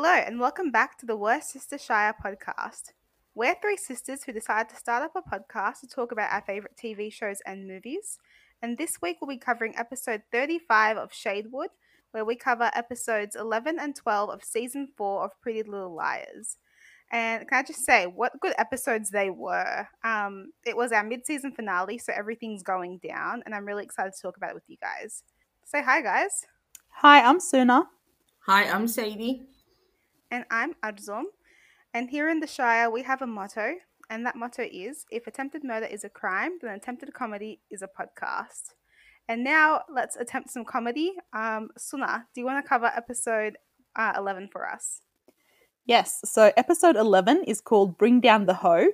Hello, and welcome back to the Worst Sister Shire podcast. We're three sisters who decided to start up a podcast to talk about our favourite TV shows and movies. And this week we'll be covering episode 35 of Shadewood, where we cover episodes 11 and 12 of season 4 of Pretty Little Liars. And can I just say, what good episodes they were? Um, it was our mid season finale, so everything's going down, and I'm really excited to talk about it with you guys. Say hi, guys. Hi, I'm Suna. Hi, I'm Sadie. And I'm Adzom. And here in the Shire, we have a motto, and that motto is if attempted murder is a crime, then attempted comedy is a podcast. And now let's attempt some comedy. Um, Suna, do you want to cover episode uh, 11 for us? Yes, so episode 11 is called Bring Down the Hoe.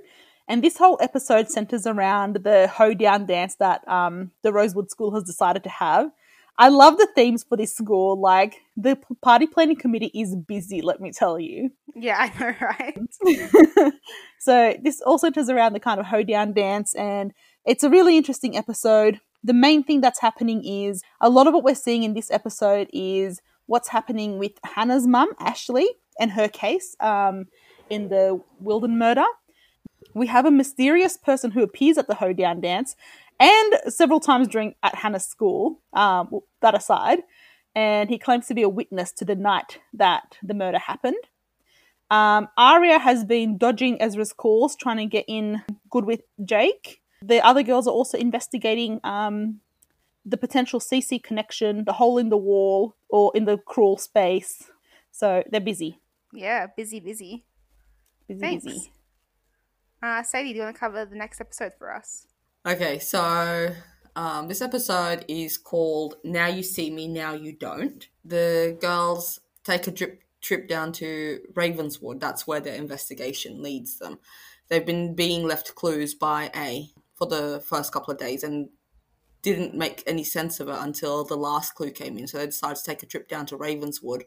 And this whole episode centers around the hoe down dance that um, the Rosewood School has decided to have. I love the themes for this school. Like, the party planning committee is busy, let me tell you. Yeah, I know, right? so, this all centers around the kind of hoe down dance, and it's a really interesting episode. The main thing that's happening is a lot of what we're seeing in this episode is what's happening with Hanna's mum, Ashley, and her case um, in the Wilden murder. We have a mysterious person who appears at the hoedown dance and several times during at Hanna's school, um, that aside, and he claims to be a witness to the night that the murder happened. Um, Aria has been dodging Ezra's calls, trying to get in good with Jake. The other girls are also investigating um, the potential CeCe connection, the hole in the wall, or in the crawl space. So they're busy. Yeah, busy, busy. Busy, Thanks. busy. Uh, Sadie, do you want to cover the next episode for us? Okay, so um, this episode is called Now You See Me, Now You Don't. The girls take a trip, trip down to Ravenswood. That's where their investigation leads them. They've been being left clues by A for the first couple of days and didn't make any sense of it until the last clue came in. So they decided to take a trip down to Ravenswood.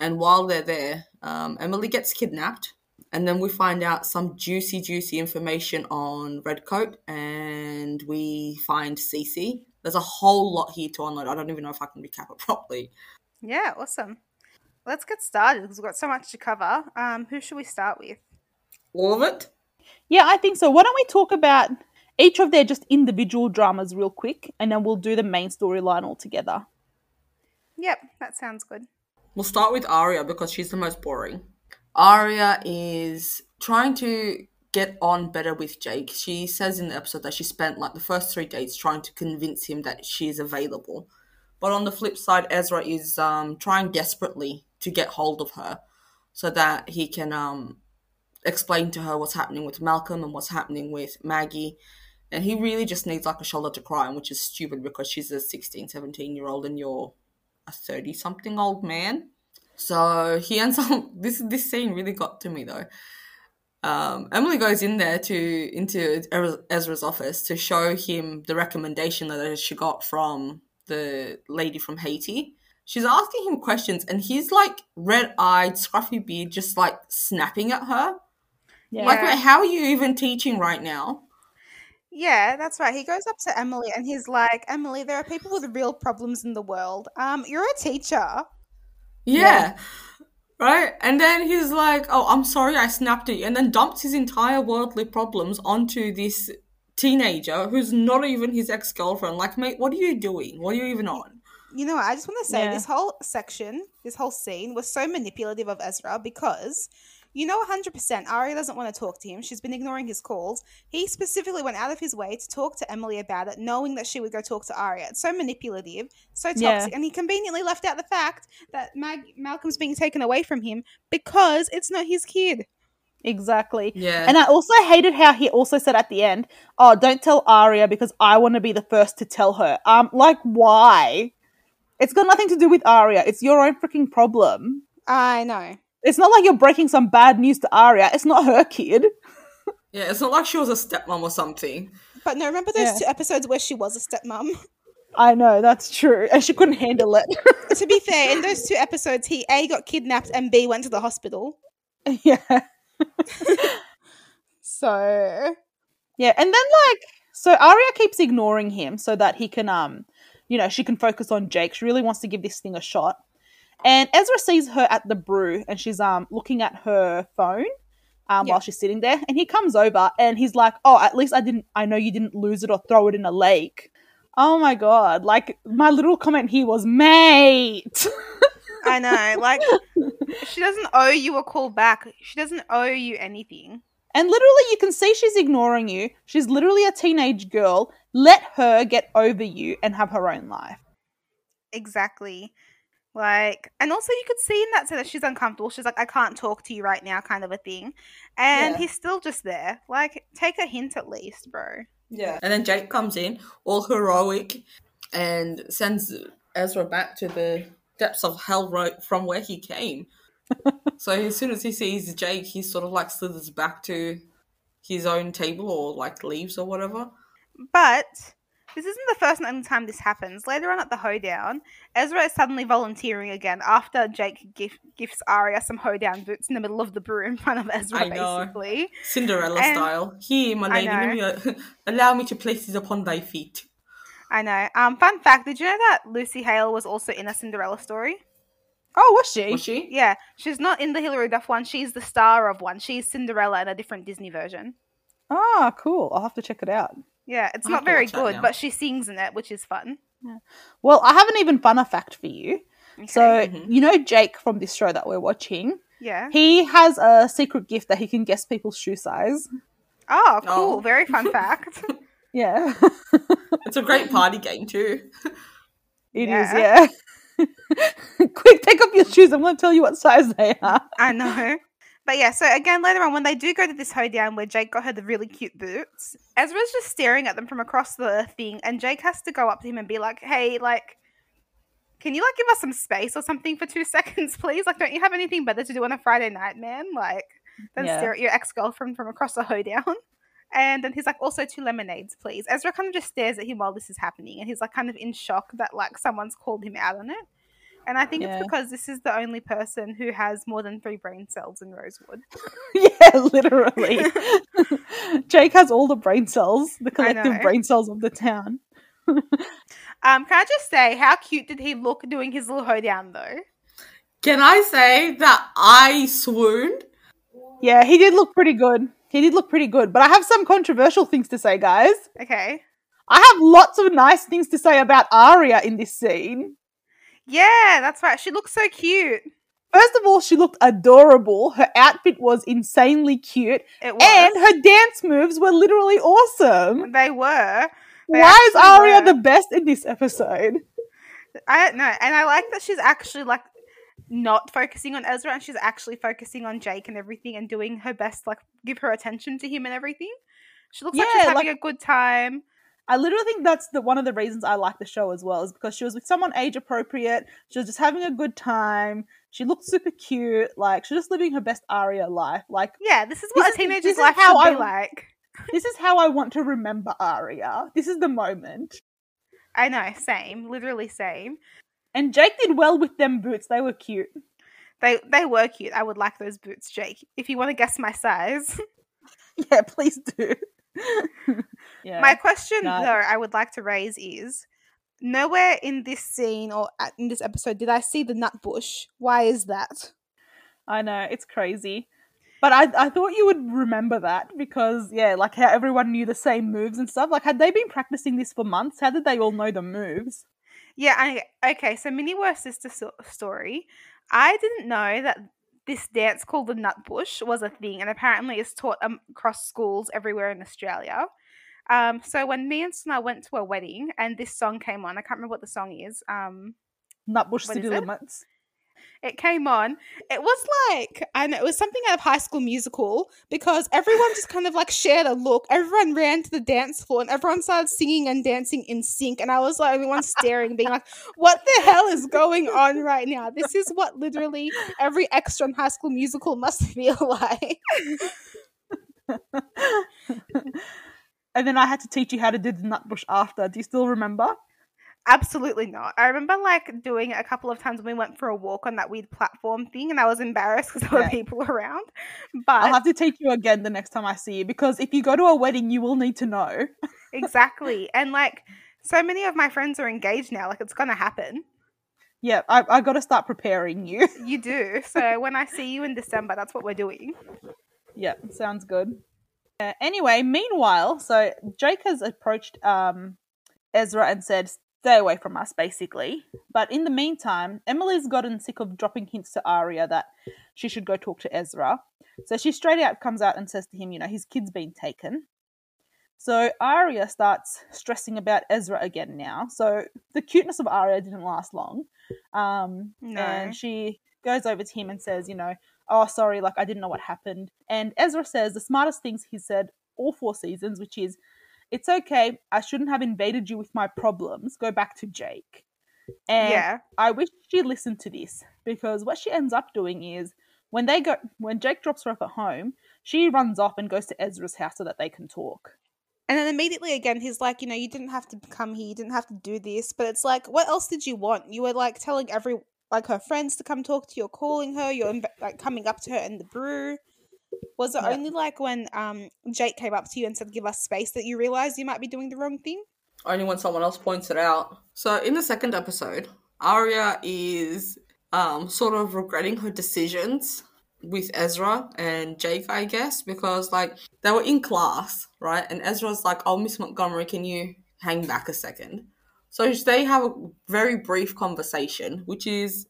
And while they're there, um, Emily gets kidnapped and then we find out some juicy, juicy information on Redcoat, and we find Cece. There's a whole lot here to unload. I don't even know if I can recap it properly. Yeah, awesome. Let's get started because we've got so much to cover. Um, who should we start with? All of it? Yeah, I think so. Why don't we talk about each of their just individual dramas real quick, and then we'll do the main storyline all together. Yep, that sounds good. We'll start with Aria because she's the most boring. Aria is trying to get on better with Jake. She says in the episode that she spent like the first three dates trying to convince him that she is available. But on the flip side, Ezra is um, trying desperately to get hold of her so that he can um, explain to her what's happening with Malcolm and what's happening with Maggie. And he really just needs like a shoulder to cry on, which is stupid because she's a 16, 17 year old and you're a 30 something old man. So he ends up this this scene really got to me though. Um, Emily goes in there to into Ezra's office to show him the recommendation that she got from the lady from Haiti. She's asking him questions, and he's like red-eyed, scruffy beard, just like snapping at her. Yeah. Like, how are you even teaching right now? Yeah, that's right. He goes up to Emily and he's like, Emily, there are people with real problems in the world. Um, you're a teacher. Yeah. Right? And then he's like, oh, I'm sorry I snapped at you. And then dumps his entire worldly problems onto this teenager who's not even his ex girlfriend. Like, mate, what are you doing? What are you even on? You know, I just want to say Yeah. this whole section, this whole scene was so manipulative of Ezra because you know 100% Aria doesn't want to talk to him. She's been ignoring his calls. He specifically went out of his way to talk to Emily about it, knowing that she would go talk to Aria. It's so manipulative, so toxic. Yeah. And he conveniently left out the fact that Mag- Malcolm's being taken away from him because it's not his kid. Exactly. Yeah. And I also hated how he also said at the end, "Oh, don't tell Aria because I want to be the first to tell her." Um, like why? It's got nothing to do with Aria. It's your own freaking problem. I know. It's not like you're breaking some bad news to Aria. It's not her kid. yeah, it's not like she was a stepmom or something. But no, remember those Yeah. two episodes where she was a stepmom? I know that's true, and she couldn't handle it. to be fair, in those two episodes, he A got kidnapped and B went to the hospital. yeah, So yeah, and then like, so Aria keeps ignoring him so that he can, um, you know, she can focus on Jake. She really wants to give this thing a shot. And Ezra sees her at the brew and she's um looking at her phone um, Yeah. while she's sitting there. And he comes over and he's like, Oh, at least I didn't I know you didn't lose it or throw it in a lake. Oh my god. Like my little comment here was mate. I know. Like, she doesn't owe you a call back. She doesn't owe you anything. And literally, you can see she's ignoring you. She's literally a teenage girl. Let her get over you and have her own life. Exactly. Like, and also you could see in that scene that she's uncomfortable. She's like, I can't talk to you right now, kind of a thing. And Yeah. he's still just there. Like, take a hint at least, bro. Yeah. And then Jake comes in, all heroic, and sends Ezra back to the depths of hell right from where he came. so as soon as he sees Jake, he sort of like slithers back to his own table or like leaves or whatever. But this isn't the first and only time this happens. Later on at the hoedown, Ezra is suddenly volunteering again after Jake gif- gifts Aria some hoedown boots in the middle of the brew in front of Ezra, I know. basically. Cinderella And- style. Here, my lady, me, uh, allow me to place these upon thy feet. I know. Um, fun fact: Did you know that Lucy Hale was also in a Cinderella story? Oh, was she? Was she? Yeah, she's not in the Hilary Duff one. She's the star of one. She's Cinderella in a different Disney version. Ah, cool. I'll have to check it out. Yeah, it's I'll not very good, but she sings in it, which is fun. Well, I have an even funner fact for you. So, Mhm. you know Jake from this show that we're watching? Yeah. He has a secret gift that he can guess people's shoe size. Oh, cool. Oh. Very fun fact. Yeah. It's a great party game too. It is, Yeah. yeah. Quick, take off your shoes. I'm going to tell you what size they are. I know. But yeah, so again, later on, when they do go to this hoedown where Jake got her the really cute boots, Ezra's just staring at them from across the thing, and Jake has to go up to him and be like, hey, like, can you, like, give us some space or something for two seconds, please? Like, don't you have anything better to do on a Friday night, man? Like, than Yeah. stare at your ex girlfriend from across the hoedown. And then he's like, also two lemonades, please. Ezra kind of just stares at him while this is happening, and he's like, kind of in shock that, like, someone's called him out on it. And I think Yeah. it's because this is the only person who has more than three brain cells in Rosewood. yeah, literally. Jake has all the brain cells, the collective brain cells of the town. Um, can I just say, how cute did he look doing his little hoedown though? Can I say that I swooned? Yeah, he did look pretty good. He did look pretty good. But I have some controversial things to say, guys. Okay. I have lots of nice things to say about Aria in this scene. Yeah, that's right. She looks so cute. First of all, she looked adorable. Her outfit was insanely cute. It was. And her dance moves were literally awesome. they were. They Why is Aria were. the best in this episode? I don't know, and I like that she's actually like not focusing on Ezra, and she's actually focusing on Jake and everything, and doing her best, like give her attention to him and everything. She looks like she's having like- a good time. I literally think that's the one of the reasons I like the show as well, is because she was with someone age appropriate. She was just having a good time. She looked super cute. Like she's just living her best Aria life. Like Yeah, this is what This a teenager's is life how should be I- like. this is how I want to remember Aria. This is the moment. I know, same, literally same. And Jake did well with them boots. They were cute. They they were cute. I would like those boots, Jake. If you want to guess my size. Yeah, please do. yeah. My question, No. though, I would like to raise is nowhere in this scene or at- in this episode did I see the nut bush. Why is that? I know, it's crazy. But I, I thought you would remember that because, yeah, like how everyone knew the same moves and stuff. Like, had they been practicing this for months? How did they all know the moves? Yeah, I, okay, so Mini Were Sister so- story. I didn't know that this dance called the nut bush was a thing, and apparently it's taught um, across schools everywhere in Australia. Um, so when me and Sna went to a wedding and this song came on, I can't remember what the song is. Um, Nutbush City it? Limits. it came on. It was like, and it was something out of High School Musical because everyone just kind of like shared a look. Everyone ran to the dance floor and everyone started singing and dancing in sync. And I was like, everyone staring, being like, what the hell is going on right now? This is what literally every extra in High School Musical must feel like. and then I had to teach you how to do the Nutbush after. Do you still remember? Absolutely not. I remember like doing it a couple of times when we went for a walk on that weird platform thing, and I was embarrassed because there Yeah. were people around. But I'll have to teach you again the next time I see you because if you go to a wedding, you will need to know. exactly, and like so many of my friends are engaged now. Like it's gonna happen. Yeah, I, I got to start preparing you. You do. So when I see you in December, that's what we're doing. yeah, sounds good. Uh, anyway, meanwhile, so Jake has approached um, Ezra and said, stay away from us, basically. But in the meantime, Emily's gotten sick of dropping hints to Aria that she should go talk to Ezra. So she straight out comes out and says to him, you know, his kid's been taken. So Aria starts stressing about Ezra again now. So the cuteness of Aria didn't last long. Um, No. And she goes over to him and says, you know, oh, sorry, like I didn't know what happened. And Ezra says the smartest things he said all four seasons, which is, it's okay, I shouldn't have invaded you with my problems. Go back to Jake. And yeah. I wish she listened to this because what she ends up doing is when they go when Jake drops her off at home, she runs off and goes to Ezra's house so that they can talk. And then immediately again, he's like, you know, you didn't have to come here, you didn't have to do this. But it's like, what else did you want? You were like telling every, like her friends to come talk to you, or calling her, you're inv- like coming up to her in the brew. Was it Yeah. only like when um Jake came up to you and said, give us space, that you realized you might be doing the wrong thing? only when someone else points it out. So in the second episode, Aria is um sort of regretting her decisions with Ezra and Jake, I guess, because like they were in class, right? And Ezra's like, "Oh, Miss Montgomery, can you hang back a second? So they have a very brief conversation, which is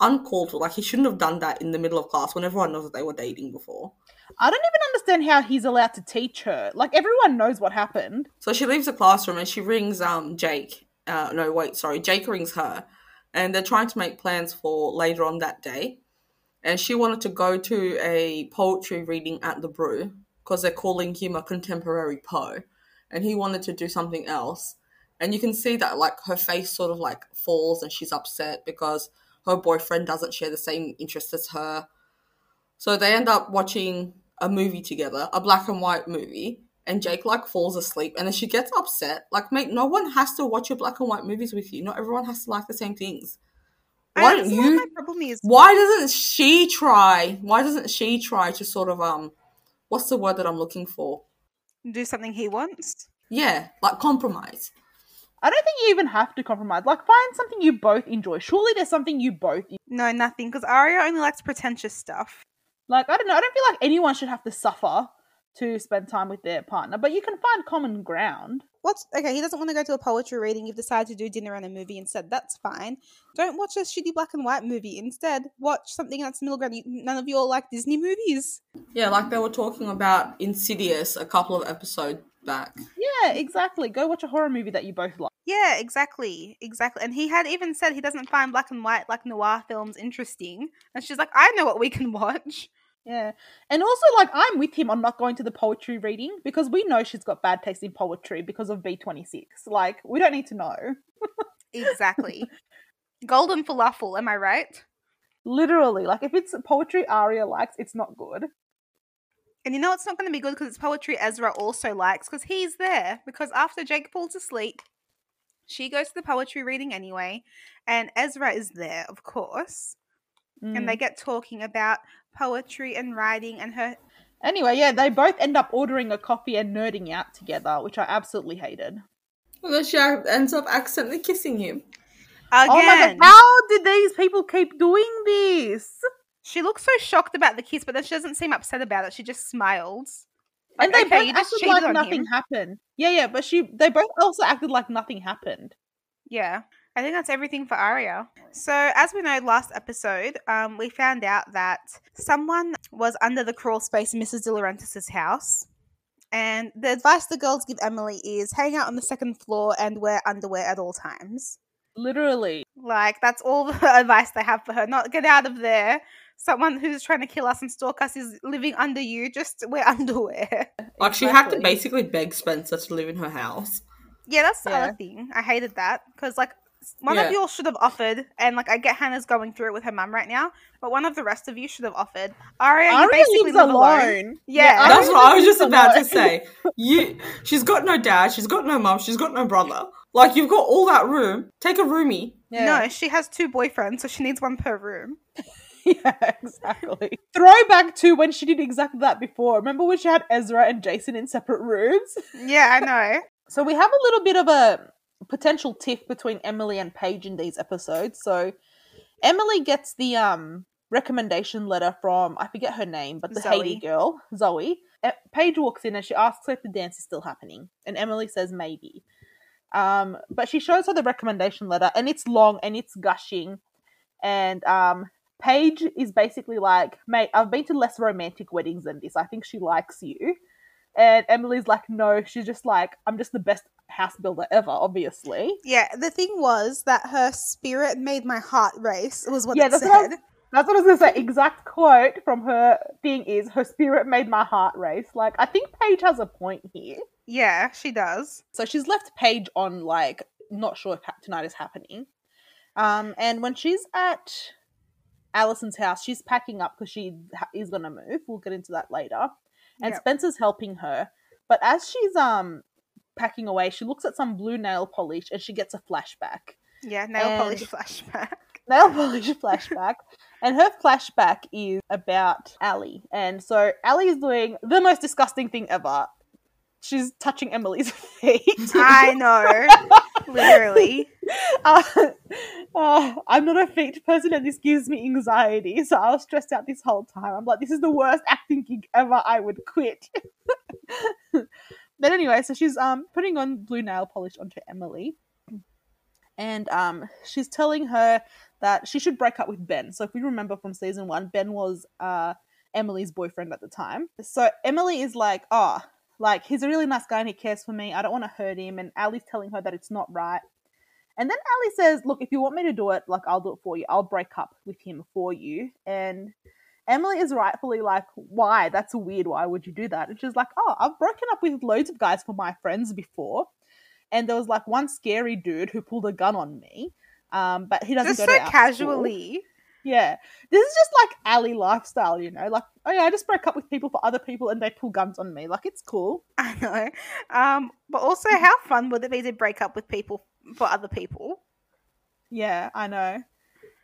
uncalled for. Like he shouldn't have done that in the middle of class when everyone knows that they were dating before. I don't even understand how he's allowed to teach her. Like everyone knows what happened. So she leaves the classroom and she rings um Jake. Uh, no, wait, sorry. Jake rings her, and they're trying to make plans for later on that day. And she wanted to go to a poetry reading at the Brew because they're calling him a contemporary Poe, and he wanted to do something else. And you can see that like her face sort of like falls and she's upset because her boyfriend doesn't share the same interests as her. So they end up watching a movie together, a black and white movie, and Jake like falls asleep and then she gets upset. Like, mate, no one has to watch your black and white movies with you. Not everyone has to like the same things. Why don't you my problem is. why doesn't she try why doesn't she try to sort of um what's the word that I'm looking for? Do something he wants. Yeah, like compromise. I don't think you even have to compromise. Like find something you both enjoy. Surely there's something you both No, nothing, because Aria only likes pretentious stuff. like. I don't know. I don't feel like anyone should have to suffer to spend time with their partner, but you can find common ground. What's okay? He doesn't want to go to a poetry reading. You've decided to do dinner and a movie instead. That's fine. Don't watch a shitty black and white movie. Instead, watch something that's middle ground. None of you all like Disney movies. Yeah, like they were talking about Insidious a couple of episodes back. Yeah, exactly. Go watch a horror movie that you both like. Yeah, exactly, exactly. And he had even said he doesn't find black and white like noir films interesting. And she's like, I know what we can watch. Yeah. And also, like, I'm with him on not going to the poetry reading because we know she's got bad taste in poetry because of B26. Like, we don't need to know. Exactly. Golden falafel. Am I right? Literally. Like, if it's poetry Aria likes, it's not good. And you know it's not going to be good because it's poetry Ezra also likes because he's there. Because after Jake falls asleep, she goes to the poetry reading anyway, and Ezra is there, of course. And Mm. they get talking about poetry and writing and her. Anyway, yeah, they both end up ordering a coffee and nerding out together, which I absolutely hated. And then she ends up accidentally kissing him. Again, Oh my god, how did these people keep doing this? she looks so shocked about the kiss, but then she doesn't seem upset about it. She just smiles. And they okay, both acted like nothing him. happened. Yeah, yeah, but she they both also acted like nothing happened. Yeah, I think that's everything for Aria. So, as we know, last episode, um, we found out that someone was under the crawl space in Mrs. DiLaurentis' house. And the advice the girls give Emily is hang out on the second floor and wear underwear at all times. Literally. Like, that's all the advice they have for her. Not get out of there. Someone who's trying to kill us and stalk us is living under you. Just wear underwear. Like she had to basically beg Spencer to live in her house. Yeah, that's the Yeah. other thing. I hated that because like one Yeah. of you all should have offered, and like I get Hanna's going through it with her mum right now, but one of the rest of you should have offered. Aria, you Aria basically lives alone. alone. Yeah. Aria That's what I was lives just about to say. You, she's got no dad, she's got no mum, she's got no brother. Like you've got all that room. Take a roomie. Yeah. No, she has two boyfriends, so she needs one per room. Yeah, exactly. Throwback to when she did exactly that before. Remember when she had Ezra and Jason in separate rooms? Yeah, I know. So we have a little bit of a potential tiff between Emily and Paige in these episodes. So Emily gets the um recommendation letter from I forget her name, but the Zoe. Haiti girl, Zoe. Paige walks in and she asks if the dance is still happening, and Emily says maybe. Um, but she shows her the recommendation letter, and it's long and it's gushing, and um, Paige is basically like, "Mate, I've been to less romantic weddings than this. I think she likes you." And Emily's like, "No, she's just like, I'm just the best house builder ever, obviously." Yeah, the thing was that her spirit made my heart race, was what Yeah, it that's said. what I was- That's what I was gonna say. Exact quote from her thing is, "Her spirit made my heart race." Like, I think Paige has a point here. Yeah, she does. So she's left Paige on like not sure if tonight is happening. Um, and when she's at Alison's house, she's packing up because she ha- is gonna move. We'll get into that later. And Yep. Spencer's helping her, but as she's um packing away, she looks at some blue nail polish and she gets a flashback. Yeah, nail And- polish flashback. Nail polish flashback, and her flashback is about Allie. And so Allie is doing the most disgusting thing ever. She's touching Emily's feet. I know. Literally. uh, uh, I'm not a feet person and this gives me anxiety, so I was stressed out this whole time. I'm like, this is the worst acting gig ever. I would quit. but anyway, so she's um putting on blue nail polish onto Emily, and um she's telling her that she should break up with Ben. So if we remember from season one, Ben was uh Emily's boyfriend at the time. So Emily is like, oh, like he's a really nice guy and he cares for me. I don't want to hurt him. And Ali's telling her that it's not right. And then Ali says, Look, if you want me to do it, like I'll do it for you. I'll break up with him for you. And Emily is rightfully like, Why? That's weird. Why would you do that? And she's like, Oh, I've broken up with loads of guys for my friends before. And there was like one scary dude who pulled a gun on me. Um, but he doesn't Just go so to our school. Casually. Yeah. This is just like Ali lifestyle, you know? Like, oh yeah, I just broke up with people for other people and they pull guns on me. Like, it's cool. I know. Um, but also, how fun would it be to break up with people for other people? Yeah, I know.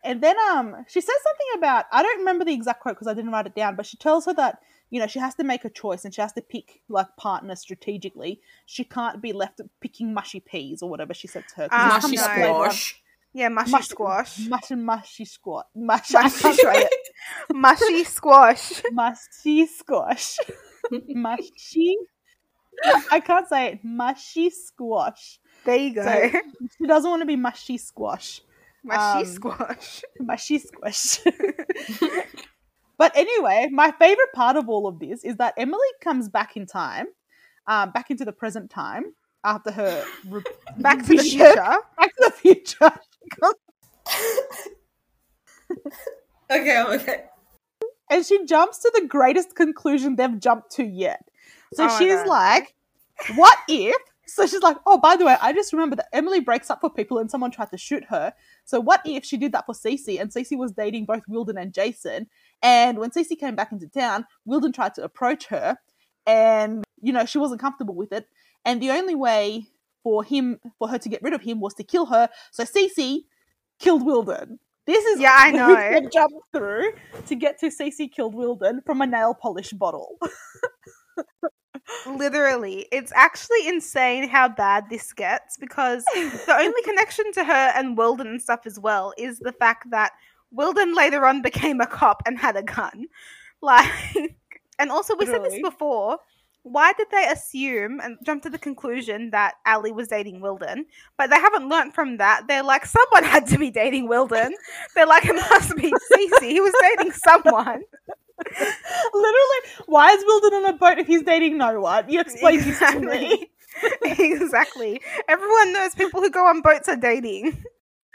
And then um she says something about I don't remember the exact quote because I didn't write it down, but she tells her that you know she has to make a choice and she has to pick like partner strategically. She can't be left picking mushy peas or whatever she said to her. It's Mushy coming up no. later on. squash. Yeah, mushy Mush- squash. Mushy mushy squat. Mush, I Mushy can't say it. mushy squash. Mushy squash. mushy. I can't say it. Mushy squash. There you go. So- She doesn't want to be mushy squash. mushy um, squash. mushy squish. but anyway, my favorite part of all of this is that Emily comes back in time, um, back into the present time after her re- Back to the future. Back to the future. Okay, I'm okay. and she jumps to the greatest conclusion they've jumped to yet. So Oh she's like, "What if?" So she's like, "Oh, by the way, I just remember that Emily breaks up for people and someone tried to shoot her. So what if she did that for Cece and Cece was dating both Wilden and Jason? And when Cece came back into town, Wilden tried to approach her, and you know she wasn't comfortable with it. And the only way for him, for her to get rid of him, was to kill her. So Cece killed Wilden." This is Yeah, I know. Jumped through to get to Cece killed Wilden from a nail polish bottle. Literally, it's actually insane how bad this gets because the only connection to her and Wilden and stuff as well is the fact that Wilden later on became a cop and had a gun. Like, and also we said this before. Why did they assume and jump to the conclusion that Ali was dating Wilden? But they haven't learnt from that. They're like, someone had to be dating Wilden. They're like, it must be Cece. He was dating someone. Literally, why is Wilden on a boat if he's dating no one? You explain this to me. exactly. Everyone knows people who go on boats are dating.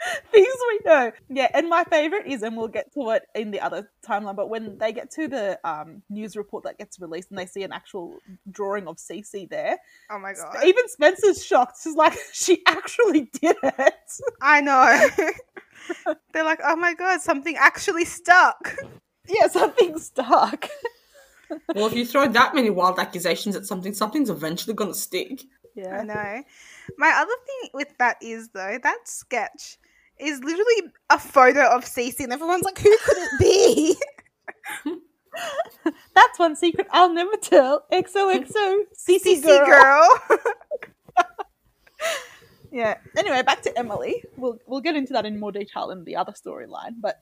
Things we know. Yeah, and my favorite is, and we'll get to it in the other timeline, but when they get to the um, news report that gets released and they see an actual drawing of Cece there, Oh my god. even Spencer's shocked. She's like, she actually did it. I know. They're like, oh my god, something actually stuck. Yeah, something stuck. Well, if you throw that many wild accusations at something, something's eventually gonna stick. Yeah. I know. My other thing with that is though, that sketch is literally a photo of Cece and everyone's like, who could it be? That's one secret I'll never tell. XOXO, CC Cece girl. girl. Yeah. Anyway, back to Emily. We'll we'll get into that in more detail in the other storyline. But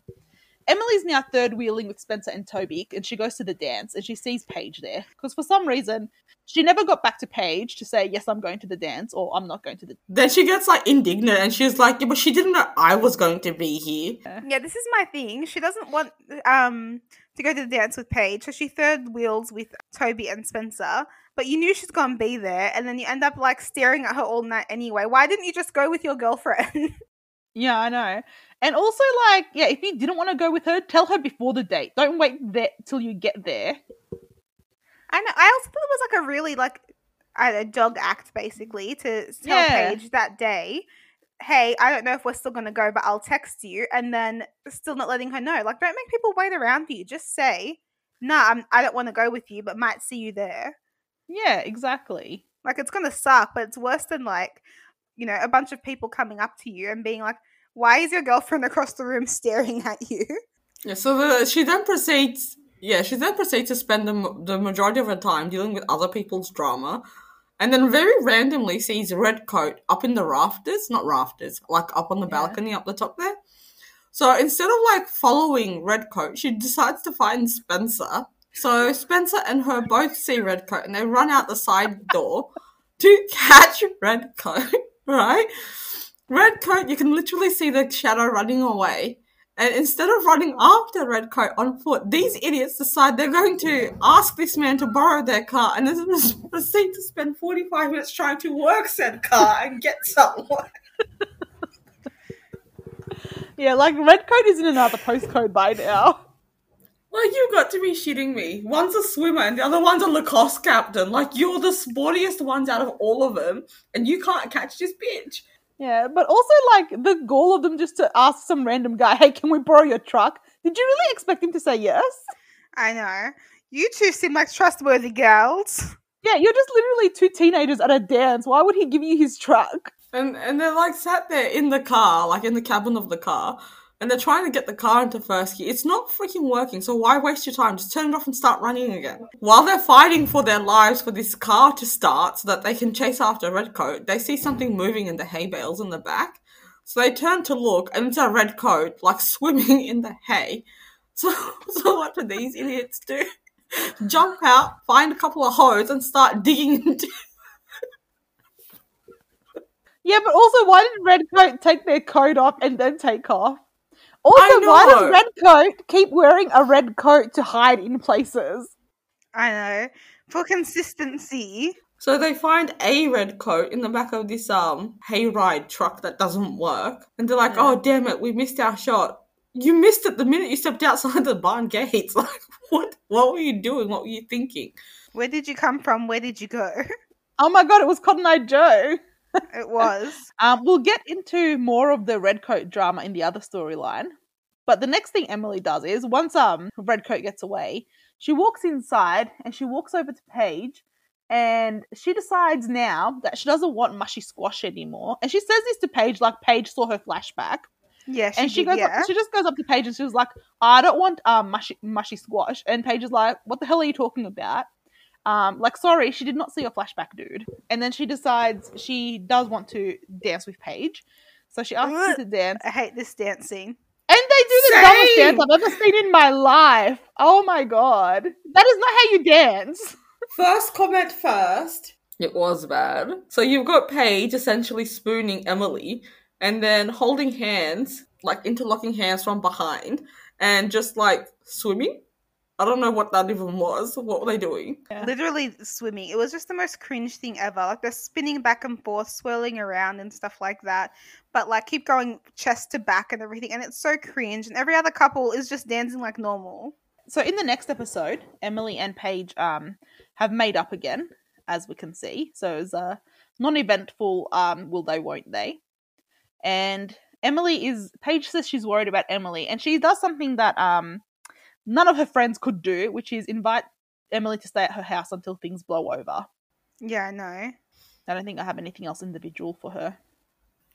Emily's now third wheeling with Spencer and Toby, and she goes to the dance and she sees Paige there because for some reason she never got back to Paige to say yes, I'm going to the dance or I'm not going to the. Then she gets like indignant and she's like, yeah, but she didn't know I was going to be here. Yeah, this is my thing. She doesn't want um to go to the dance with Paige, so she third wheels with Toby and Spencer. But you knew she's gonna be there, and then you end up like staring at her all night anyway. Why didn't you just go with your girlfriend? Yeah, I know. And also, like, yeah, if you didn't want to go with her, tell her before the date. Don't wait there till you get there. I know. I also thought it was like a really like a dog act basically to tell Yeah. Paige that day, "Hey, I don't know if we're still gonna go, but I'll text you," and then still not letting her know. Like, don't make people wait around for you. Just say, "Nah, I'm, I don't want to go with you, but might see you there." Yeah, exactly. Like, it's gonna suck, but it's worse than like, you know, a bunch of people coming up to you and being like, "Why is your girlfriend across the room staring at you?" Yeah, so the, she then proceeds. Yeah, she then proceeds to spend the, the majority of her time dealing with other people's drama, and then very randomly sees Red Coat up in the rafters, not rafters, like up on the Yeah. balcony up the top there. So instead of like following Red Coat, she decides to find Spencer. So Spencer and her both see Red Coat, and they run out the side door to catch Red Coat. Right, Red Coat, you can literally see the shadow running away. And instead of running after Redcoat on foot, these idiots decide they're going to ask this man to borrow their car and then proceed to spend 45 minutes trying to work said car and get somewhere. Yeah, like Redcoat is in another postcode by now. Like, you've got to be shitting me. One's a swimmer and the other one's a lacrosse captain. Like, you're the sportiest ones out of all of them, and you can't catch this bitch. Yeah, but also like the goal of them just to ask some random guy, "Hey, can we borrow your truck?" Did you really expect him to say yes? I know. You two seem like trustworthy girls. Yeah, you're just literally two teenagers at a dance. Why would he give you his truck? And and they're like sat there in the car, like in the cabin of the car, and they're trying to get the car into first gear. It's not freaking working, so why waste your time? Just turn it off and start running again. While they're fighting for their lives for this car to start so that they can chase after Redcoat, they see something moving in the hay bales in the back. So they turn to look, and it's a red coat, like swimming in the hay. So, so what do these idiots do? Jump out, find a couple of hoes, and start digging into Yeah, but also, why did Redcoat take their coat off and then take off? Also, why does know. Redcoat keep wearing a red coat to hide in places? I know. For consistency. So they find a red coat in the back of this um hayride truck that doesn't work, and they're like, Yeah. "Oh damn it, we missed our shot." You missed it the minute you stepped outside the barn gates. Like, what? What were you doing? What were you thinking? Where did you come from? Where did you go? Oh my god, it was Cotton Eye Joe. It was. Um, we'll get into more of the Redcoat drama in the other storyline. But the next thing Emily does is once um Redcoat gets away, she walks inside and she walks over to Paige and she decides now that she doesn't want mushy squash anymore. And she says this to Paige like Paige saw her flashback. Yeah, she and she did, goes yeah. up, she just goes up to Paige and she was like, I don't want um mushy mushy squash. And Paige is like, What the hell are you talking about? Um, like, sorry, she did not see your flashback, dude. And then she decides she does want to dance with Paige. So she asks her to dance. I hate this dancing. And they do the dumbest Same. dance I've ever seen in my life. Oh my god. That is not how you dance. First comment first. It was bad. So you've got Paige essentially spooning Emily, and then holding hands, like interlocking hands from behind, and just like swimming. I don't know what that even was. What were they doing? Yeah. Literally swimming. It was just the most cringe thing ever. Like they're spinning back and forth, swirling around and stuff like that. But like keep going chest to back and everything. And it's so cringe. And every other couple is just dancing like normal. So in the next episode, Emily and Paige um have made up again, as we can see. So it's a non-eventful um will they won't they. And Emily is Paige says she's worried about Emily and she does something that um none of her friends could do, which is invite Emily to stay at her house until things blow over. Yeah, I know. I don't think I have anything else individual for her.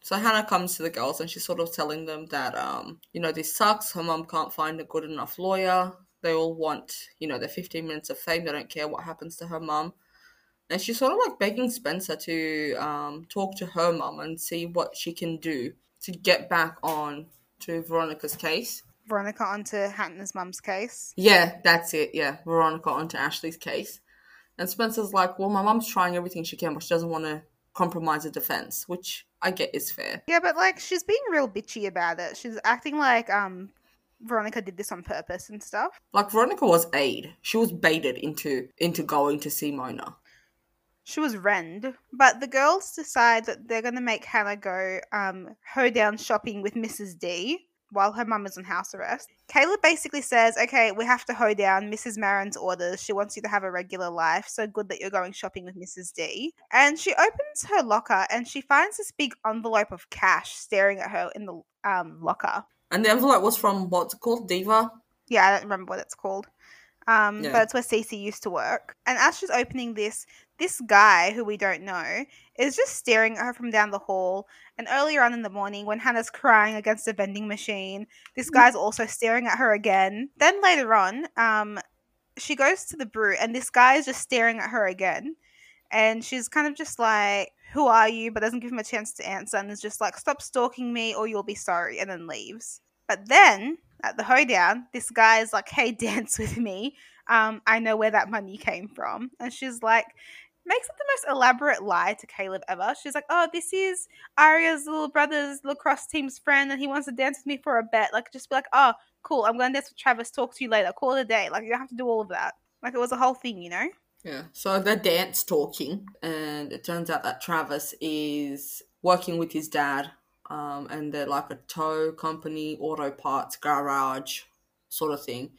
So Hanna comes to the girls and she's sort of telling them that, um, you know, this sucks. Her mom can't find a good enough lawyer. They all want, you know, their 15 minutes of fame. They don't care what happens to her mom. and she's sort of like begging Spencer to um, talk to her mom and see what she can do to get back on to Veronica's case. Veronica onto Hanna's mum's case. Yeah, that's it. Yeah, Veronica onto Ashley's case. And Spencer's like, well, my mum's trying everything she can, but she doesn't want to compromise the defense, which I get is fair. Yeah, but like she's being real bitchy about it. She's acting like um Veronica did this on purpose and stuff. Like Veronica was aid. She was baited into into going to see Mona. She was rend, but the girls decide that they're going to make Hanna go um, hoedown shopping with Mrs. D while her mum is on house arrest. Caleb basically says, okay, we have to hoe down Mrs. Marin's orders. She wants you to have a regular life. So good that you're going shopping with Mrs. D. And she opens her locker and she finds this big envelope of cash staring at her in the um, locker. And the envelope was from what's it called? Diva? Yeah, I don't remember what it's called. Um, Yeah. But it's where Cece used to work. And as she's opening this, this guy who we don't know is just staring at her from down the hall. And earlier on in the morning, when Hanna's crying against a vending machine, this guy's also staring at her again. Then later on, um, she goes to the brew, and this guy is just staring at her again. And she's kind of just like, Who are you? but doesn't give him a chance to answer and is just like, Stop stalking me or you'll be sorry, and then leaves. But then at the hoedown, this guy is like, Hey, dance with me. Um, I know where that money came from. And she's like, makes up the most elaborate lie to Caleb ever. She's like, Oh, this is Aria's little brother's lacrosse team's friend and he wants to dance with me for a bet. Like, just be like, Oh, cool, I'm going to dance with Travis, talk to you later, call it a day. Like, you don't have to do all of that. Like, it was a whole thing, you know? Yeah. So they're dance talking, and it turns out that Travis is working with his dad, um, and they're like a tow company, auto parts garage sort of thing.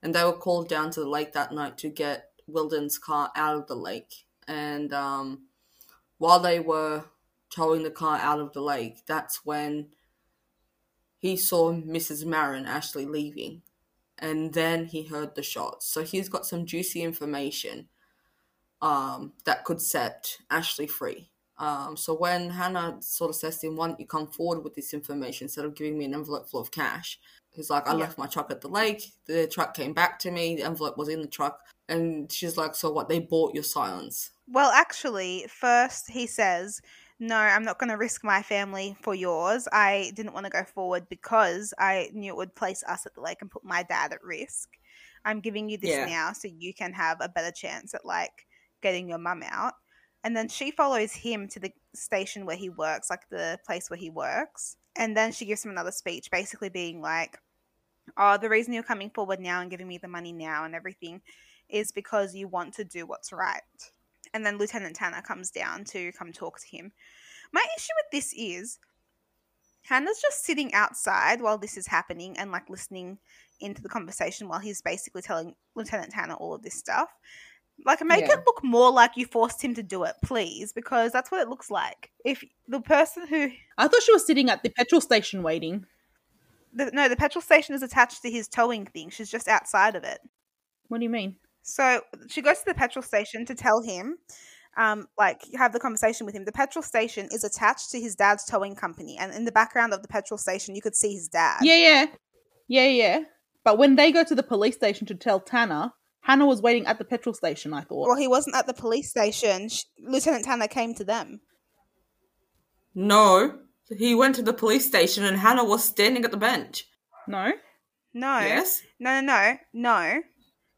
And they were called down to the lake that night to get Wilden's car out of the lake. And um, while they were towing the car out of the lake, that's when he saw Mrs. Marin Ashley leaving. And then he heard the shots. So he's got some juicy information um, that could set Ashley free. Um, so when Hanna sort of says to him, "Why don't you come forward with this information instead of giving me an envelope full of cash?" He's like, "I Yeah. left my truck at the lake. The truck came back to me. The envelope was in the truck." And she's like, "So what? They bought your silence." Well, actually, first he says, No, I'm not going to risk my family for yours. I didn't want to go forward because I knew it would place us at the lake and put my dad at risk. I'm giving you this Yeah. now so you can have a better chance at like getting your mum out. And then she follows him to the station where he works, like the place where he works. And then she gives him another speech, basically being like, Oh, the reason you're coming forward now and giving me the money now and everything is because you want to do what's right and then Lieutenant Tanner comes down to come talk to him. My issue with this is Hanna's just sitting outside while this is happening and like listening into the conversation while he's basically telling Lieutenant Tanner all of this stuff. Like, make Yeah. it look more like you forced him to do it, please, because that's what it looks like. If the person who, I thought she was sitting at the petrol station waiting. the, no, the petrol station is attached to his towing thing. She's just outside of it. What do you mean? So she goes to the petrol station to tell him, um, like have the conversation with him. The petrol station is attached to his dad's towing company, and in the background of the petrol station, you could see his dad. Yeah, yeah. Yeah, yeah. But when they go to the police station to tell Tanner, Hanna was waiting at the petrol station, I thought. Well, he wasn't at the police station. Sh- Lieutenant Tanner came to them. No, he went to the police station, and Hanna was standing at the bench. No? No, Yes. no, no, no, no.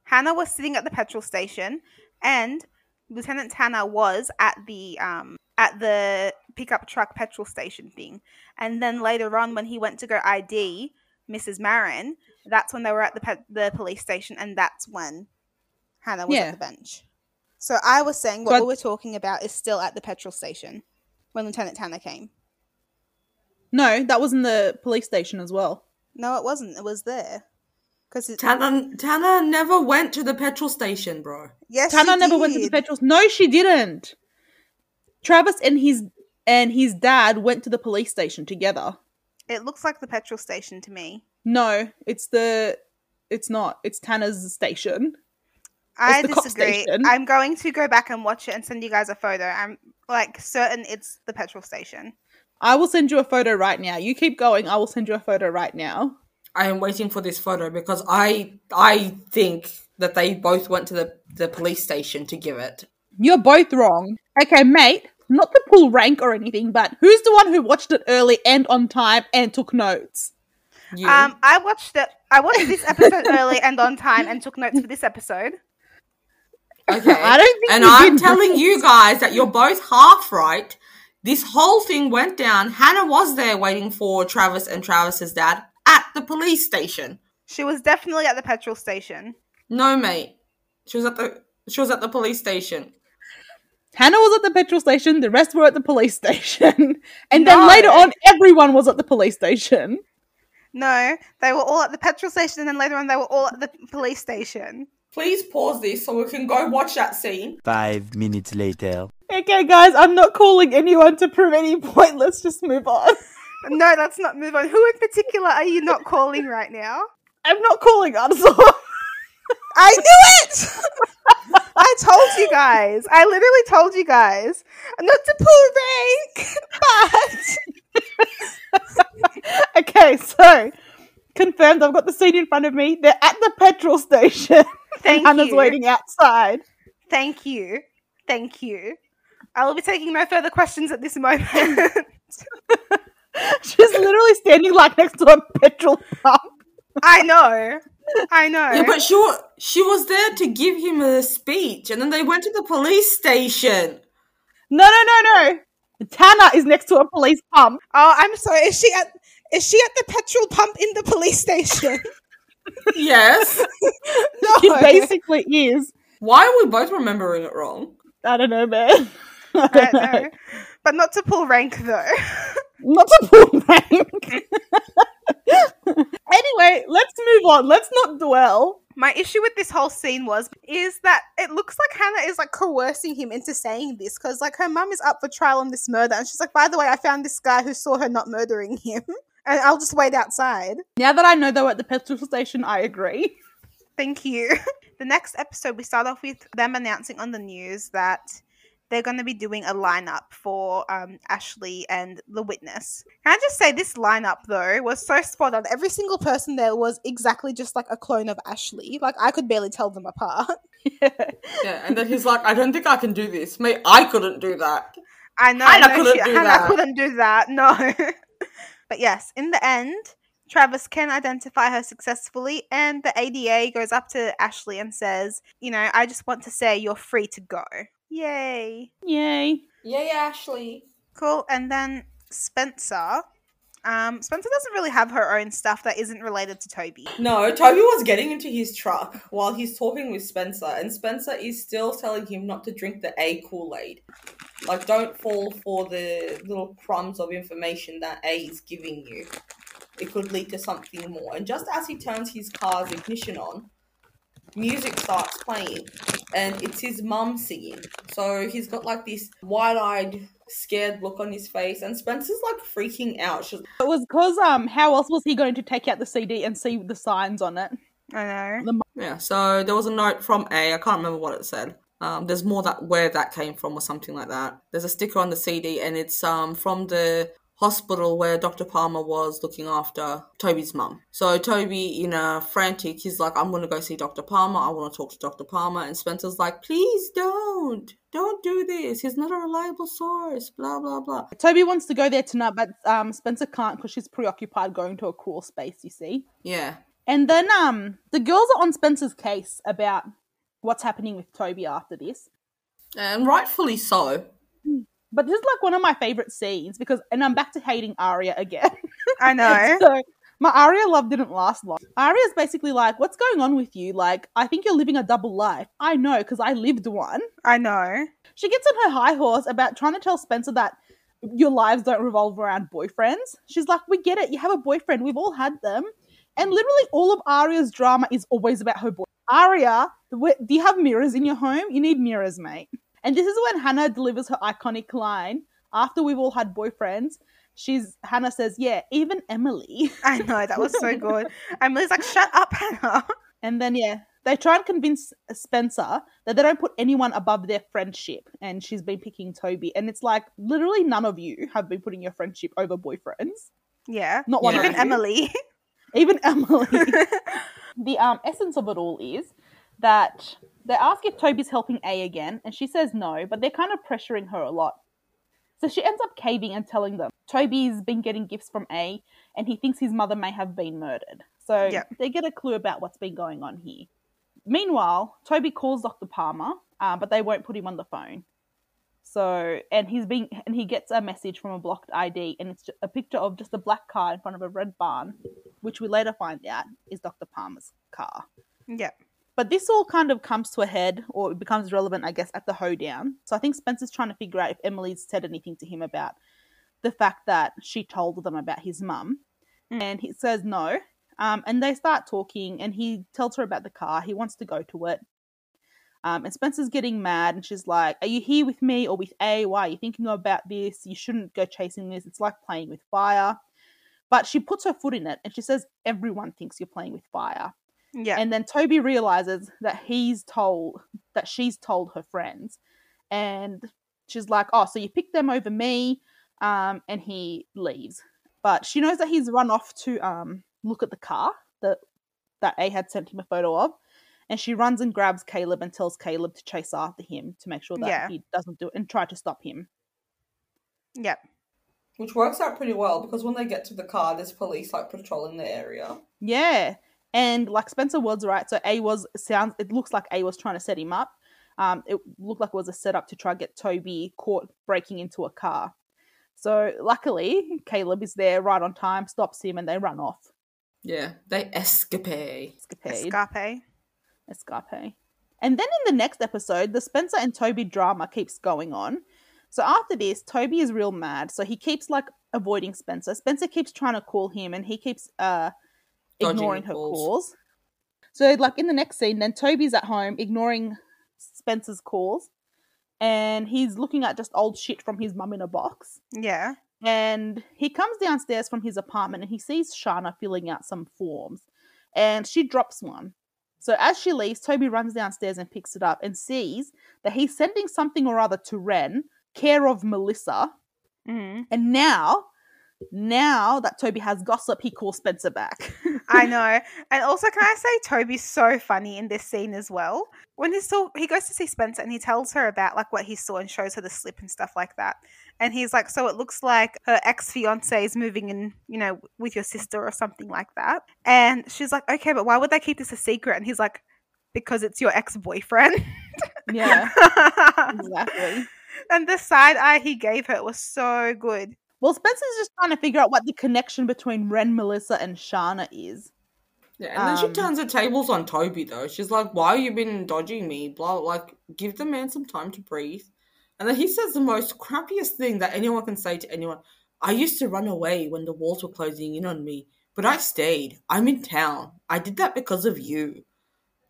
Hanna was sitting at the petrol station, and Lieutenant Tanner was at the um at the pickup truck petrol station thing. And then later on, when he went to go ID Mrs. Marin, that's when they were at the pe- the police station, and that's when Hanna was Yeah. at the bench. So I was saying what But- we were talking about is still at the petrol station when Lieutenant Tanner came. No, that was in the police station as well. No, it wasn't. It was there. Because Tanner, Tanner never went to the petrol station, bro. yes, Tanner she never went to the did. petrol. No, she didn't. Travis and his and his dad went to the police station together. It looks like the petrol station to me. No, it's the. It's not. It's Tanner's station. I disagree. I'm going to go back and watch it and send you guys a photo. I'm like certain it's the petrol station. I will send you a photo right now. You keep going. I will send you a photo right now. I am waiting for this photo because I I think that they both went to the, the police station to give it. You're both wrong. Okay, mate, not to pull rank or anything, but who's the one who watched it early and on time and took notes? You. Um, I watched it. I watched this episode early and on time, and took notes for this episode. Okay. I don't think and I'm telling notes. you guys that you're both half right. This whole thing went down. Hanna was there waiting for Travis and Travis's dad at the police station. She was definitely at the petrol station. No, mate. She was at the she was at the police station. Hanna was at the petrol station, the rest were at the police station. and then later on, everyone was at the police station. No, they were all at the petrol station, and then later on, they were all at the police station. Please pause this so we can go watch that scene. Five minutes later. Okay, guys, I'm not calling anyone to prove any point. Let's just move on. No, let's not move on. Who in particular are you not calling right now? I'm not calling Arthur. I knew it! I told you guys. I literally told you guys. Not to pull rank, but okay, so confirmed. I've got the scene in front of me. They're at the petrol station. thank Hanna's you. waiting outside. Thank you. Thank you. I will be taking no further questions at this moment. She's literally standing like next to a petrol pump. I know. I know. Yeah, but she wa- she was there to give him a speech, and then they went to the police station. No, no, no, no. Tana is next to a police pump. oh, I'm sorry. Is she at is she at the petrol pump in the police station? Yes. no. She basically is. Why are we both remembering it wrong? I don't know, man. I I don't don't know. But not to pull rank though. Not to pull rank. anyway, let's move on. Let's not dwell. My issue with this whole scene was is that it looks like Hanna is like coercing him into saying this because like her mum is up for trial on this murder and she's like, by the way, I found this guy who saw her not murdering him and I'll just wait outside. Now that I know they were at the petrol station, I agree. Thank you. the next episode, we start off with them announcing on the news that they're going to be doing a lineup for um, Ashley and the witness. Can I just say, this lineup though was so spot on. Every single person there was exactly just like a clone of Ashley. Like I could barely tell them apart. Yeah, and then he's like, I don't think I can do this. Mate, I couldn't do that. I know. Hanna no couldn't shit, do Hanna that. couldn't do that. No. But yes, in the end, Travis can identify her successfully, and the ADA goes up to Ashley and says, "You know, I just want to say you're free to go." Yay! Yay. Yay, Ashley. Cool. And then Spencer. Um, Spencer doesn't really have her own stuff that isn't related to Toby. No, Toby was getting into his truck while he's talking with Spencer, and Spencer is still telling him not to drink the A Kool Aid. Like, don't fall for the little crumbs of information that A is giving you. It could lead to something more. And just as he turns his car's ignition on, music starts playing, and it's his mum singing. So he's got like this wide eyed, scared look on his face, and Spencer's like freaking out. She's It was because um, how else was he going to take out the CD and see the signs on it? I know. Yeah, so there was a note from A. I can't remember what it said. Um, there's more that where that came from or something like that. There's a sticker on the CD and it's um from the hospital where Dr. Palmer was looking after Toby's mum. So Toby, in a frantic, he's like, "I'm gonna go see Dr. Palmer. I want to talk to Dr. Palmer." And Spencer's like, "Please don't, don't do this. He's not a reliable source." Blah blah blah. Toby wants to go there tonight, but um, Spencer can't because she's preoccupied going to a cool space, you see. Yeah, And then um, the girls are on Spencer's case about what's happening with Toby after this. and rightfully so. But this is like one of my favorite scenes because, and I'm back to hating Aria again. I know. so my Aria love didn't last long. Aria's basically like, "What's going on with you? Like, I think you're living a double life. I know because I lived one." I know. She gets on her high horse about trying to tell Spencer that your lives don't revolve around boyfriends. She's like, "We get it. You have a boyfriend. We've all had them." And literally, all of Aria's drama is always about her boy. Aria, do you have mirrors in your home? You need mirrors, mate. And this is when Hanna delivers her iconic line. After we've all had boyfriends, she's Hanna says, "Yeah, even Emily." I know. That was so good. Emily's like, "Shut up, Hanna." And then yeah, they try and convince Spencer that they don't put anyone above their friendship, and she's been picking Toby. And it's like literally none of you have been putting your friendship over boyfriends. Yeah. Not one Yeah. Even. Emily. Even Emily. the um essence of it all is that They ask if Toby's helping A again, and she says no, but they're kind of pressuring her a lot. So she ends up caving and telling them Toby's been getting gifts from A, and he thinks his mother may have been murdered. So they get a clue about what's been going on here. Meanwhile, Toby calls Dr. Palmer, uh, but they won't put him on the phone. So, and he's being, and he gets a message from a blocked ID, and it's a picture of just a black car in front of a red barn, which we later find out is Dr. Palmer's car. Yeah. But this all kind of comes to a head, or it becomes relevant, I guess, at the hoedown. So I think Spencer's trying to figure out if Emily's said anything to him about the fact that she told them about his mum. Mm. And he says no. Um, and they start talking, and he tells her about the car. He wants to go to it. Um, and Spencer's getting mad, and she's like, Are you here with me or with A? Why are you thinking about this? You shouldn't go chasing this. It's like playing with fire. But she puts her foot in it, and she says, Everyone thinks you're playing with fire. Yeah. And then Toby realizes that he's told that she's told her friends, and she's like, "Oh, so you picked them over me?" Um, and he leaves, but she knows that he's run off to um look at the car that that A had sent him a photo of, and she runs and grabs Caleb and tells Caleb to chase after him to make sure that Yeah. he doesn't do it and try to stop him. Yep. Which works out pretty well because when they get to the car, there's police like patrolling the area. Yeah. And like Spencer was right, so A was sounds it looks like A was trying to set him up. Um, it looked like it was a setup to try and get Toby caught breaking into a car. So luckily, Caleb is there right on time, stops him, and they run off. Yeah, they escapade. Escapade. Escape. Escape. And then in the next episode, the Spencer and Toby drama keeps going on. So after this, Toby is real mad. So he keeps like avoiding Spencer. Spencer keeps trying to call him and he keeps uh Dodging ignoring her calls. calls. So like in the next scene, then Toby's at home ignoring Spencer's calls and he's looking at just old shit from his mum in a box. Yeah. And he comes downstairs from his apartment and he sees Shana filling out some forms. And she drops one. So as she leaves, Toby runs downstairs and picks it up and sees that he's sending something or other to Wren, care of Melissa. hmm And now, now that Toby has gossip, he calls Spencer back. I know. And also, can I say Toby's so funny in this scene as well? When he's still, he goes to see Spencer and he tells her about like what he saw and shows her the slip and stuff like that. And he's like, so it looks like her ex fiance is moving in, you know, with your sister or something like that. And she's like, okay, but why would they keep this a secret? And he's like, because it's your ex boyfriend. yeah, exactly. and the side eye he gave her was so good. Well, Spencer's just trying to figure out what the connection between Wren, Melissa, and Shana is. Yeah, and then she Um, turns the tables on Toby though. She's like, "Why have you been dodging me?" Blah, like, give the man some time to breathe. And then he says the most crappiest thing that anyone can say to anyone. I used to run away when the walls were closing in on me, but I stayed. I'm in town. I did that because of you.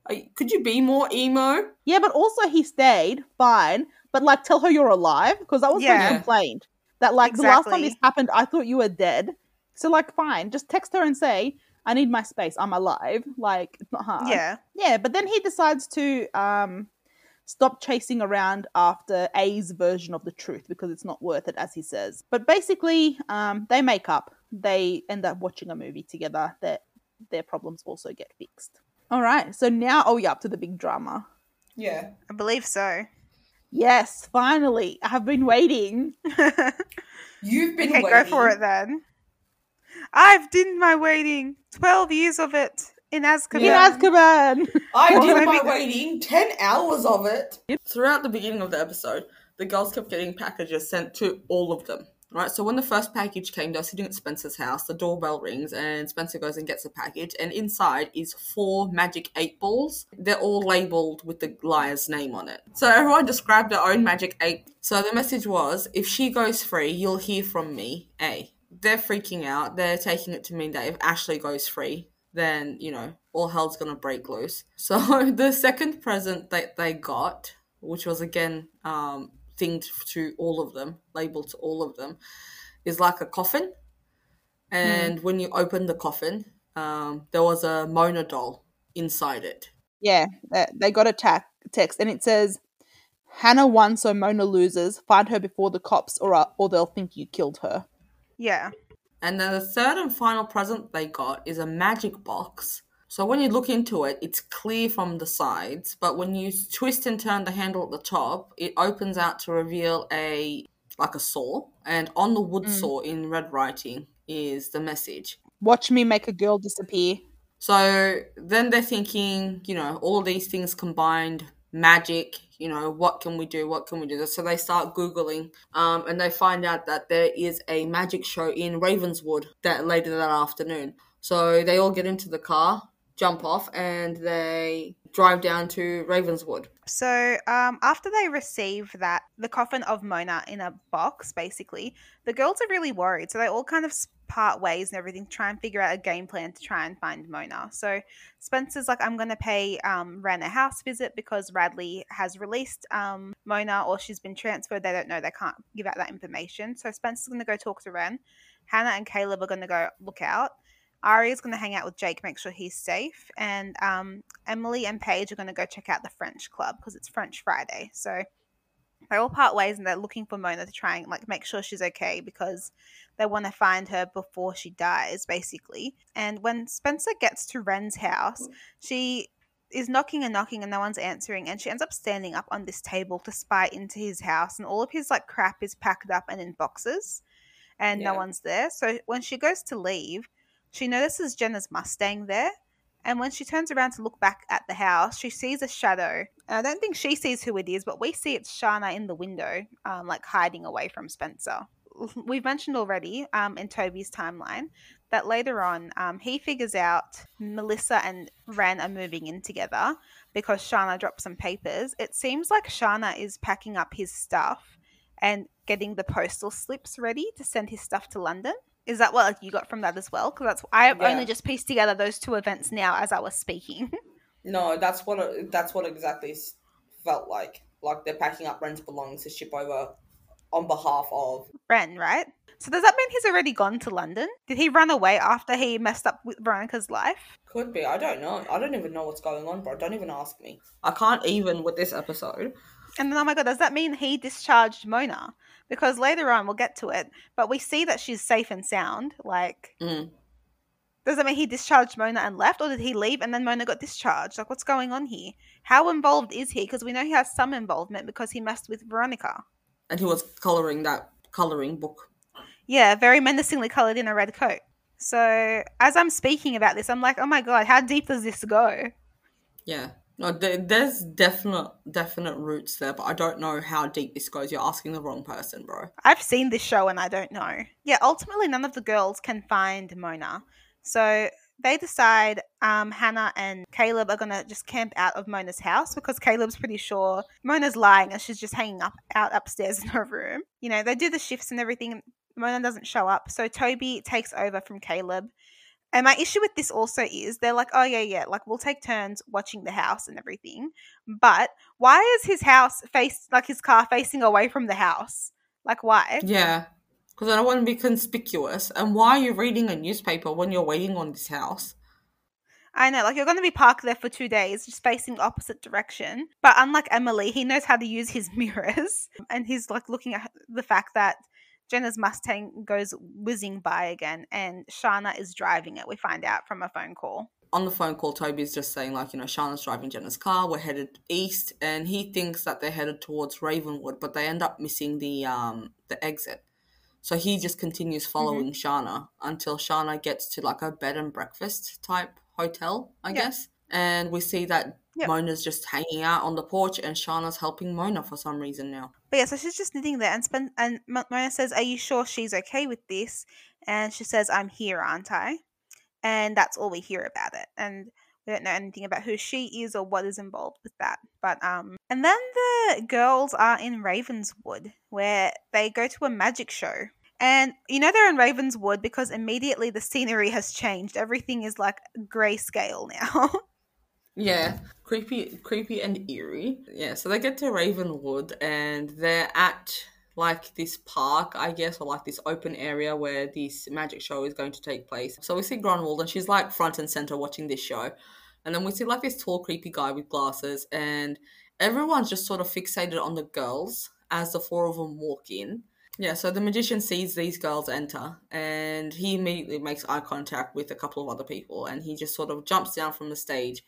I, could you be more emo? Yeah, but also he stayed fine, but like tell her you're alive because that was Yeah. my complaint. That like the last time this happened, I thought you were dead. So like, fine, just text her and say, "I need my space. I'm alive." Like it's not hard. Yeah. yeah. But then he decides to um stop chasing around after A's version of the truth because it's not worth it, as he says. But basically, um, they make up. They end up watching a movie together. That their problems also get fixed. All right. So now, oh yeah, up to the big drama. Yeah. I believe so. Yes, finally. I have been waiting. You've been okay, waiting. go for it then. I've done my waiting. 12 years of it in Azkaban. Yeah. In Azkaban. I did my waiting 10 hours of it. Throughout the beginning of the episode, the girls kept getting packages sent to all of them. Right, so when the first package came, they're sitting at Spencer's house. The doorbell rings, and Spencer goes and gets a package. And inside is four magic eight balls. They're all labeled with the liar's name on it. So everyone described their own magic eight. So the message was, "If she goes free, you'll hear from me." A. They're freaking out. They're taking it to mean that if Ashley goes free, then you know all hell's gonna break loose. So the second present that they got, which was again um, thinged to all of them, labeled to all of them, is like a coffin. And when you open the coffin, um, there was a Mona doll inside it. yeah, they- they got a ta- text and it says, Hanna won, so Mona loses. Find her before the cops, or uh, or they'll think you killed her. Yeah. And then the third and final present they got is a magic box So when you look into it, it's clear from the sides, but when you twist and turn the handle at the top, it opens out to reveal a like a saw, and on the wood Mm. saw in red writing is the message. Watch me make a girl disappear. So then they're thinking, you know, all these things combined, magic, you know, what can we do? What can we do? So they start Googling um, and they find out that there is a magic show in Ravenswood that later that afternoon. So they all get into the car, jump off, and they drive down to Ravenswood. So, um, after they receive that, the coffin of Mona in a box, basically, the girls are really worried. So they all kind of part ways and everything, try and figure out a game plan to try and find Mona. So Spencer's like, I'm going to pay um, Wren a house visit because Radley has released um, Mona or she's been transferred. They don't know, they can't give out that information. So Spencer's going to go talk to Wren. Hanna and Caleb are going to go look out. Ari's going to hang out with Jake, make sure he's safe. And um, Emily and Paige are going to go check out the French club because it's French Friday. So they all part ways and they're looking for Mona to try and like make sure she's okay because they want to find her before she dies, basically. And when Spencer gets to Wren's house, she is knocking and knocking and no one's answering and she ends up standing up on this table to spy into his house and all of his like crap is packed up and in boxes and no one's there. So when she goes to leave, she notices Jenna's Mustang there. And when she turns around to look back at the house, she sees a shadow. And I don't think she sees who it is, but we see it's Shana in the window, um, like hiding away from Spencer. We've mentioned already um, in Toby's timeline that later on um, he figures out Melissa and Wren are moving in together because Shana dropped some papers. It seems like Shana is packing up his stuff and getting the postal slips ready to send his stuff to London. Is that what like, you got from that as well? Because that's I've Yeah. only just pieced together those two events now as I was speaking. No, that's what that's what exactly felt like. Like they're packing up Wren's belongings to ship over on behalf of. Wren, right? So does that mean he's already gone to London? Did he run away after he messed up with Veronica's life? Could be. I don't know. I don't even know what's going on, bro. Don't even ask me. I can't even with this episode. And then, oh my god, does that mean he discharged Mona? Because later on, we'll get to it, but we see that she's safe and sound. Like, Mm. does that mean he discharged Mona and left, or did he leave and then Mona got discharged? Like, what's going on here? How involved is he? Because we know he has some involvement because he messed with Veronica. And he was coloring that coloring book. Yeah, very menacingly colored in a red coat. So, as I'm speaking about this, I'm like, oh my god, how deep does this go? Yeah. No, there, there's definite definite roots there, but I don't know how deep this goes. You're asking the wrong person, bro. I've seen this show and I don't know. Yeah, ultimately, none of the girls can find Mona. So they decide um, Hanna and Caleb are to just camp out of Mona's house because Caleb's pretty sure Mona's lying and she's just hanging up out upstairs in her room. You know, they do the shifts and everything. Mona doesn't show up. So Toby takes over from Caleb. And my issue with this also is they're like, oh, yeah, yeah, like we'll take turns watching the house and everything. But why is his house face, like his car facing away from the house? Like, why? Yeah. Because I don't want to be conspicuous. And why are you reading a newspaper when you're waiting on this house? I know, like you're going to be parked there for two days, just facing opposite direction. But unlike Emily, he knows how to use his mirrors, and he's like looking at the fact that Jenna's Mustang goes whizzing by again, and Shana is driving it. We find out from a phone call. on the phone call, Toby's just saying, like, you know, Shana's driving Jenna's car, we're headed east, and he thinks that they're headed towards Ravenswood, but they end up missing the um the exit. So he just continues following Shana until Shana gets to like a bed and breakfast type hotel, I Yeah. guess. And we see that Yep. Mona's just hanging out on the porch and Shana's helping Mona for some reason now. But yeah, so she's just knitting there, and Spen- and Mona says, "Are you sure she's okay with this?" And she says, "I'm here, aren't I?" And that's all we hear about it, and we don't know anything about who she is or what is involved with that. But um, and then the girls are in Ravenswood, where they go to a magic show. And you know they're in Ravenswood because immediately the scenery has changed. Everything is like grayscale now. Yeah, creepy, creepy and eerie. Yeah, so they get to Ravenswood and they're at like this park, I guess, or like this open area where this magic show is going to take place. So we see Grunwald and she's like front and center watching this show. And then we see like this tall, creepy guy with glasses, and everyone's just sort of fixated on the girls as the four of them walk in. Yeah, so the magician sees these girls enter and he immediately makes eye contact with a couple of other people and he just sort of jumps down from the stage,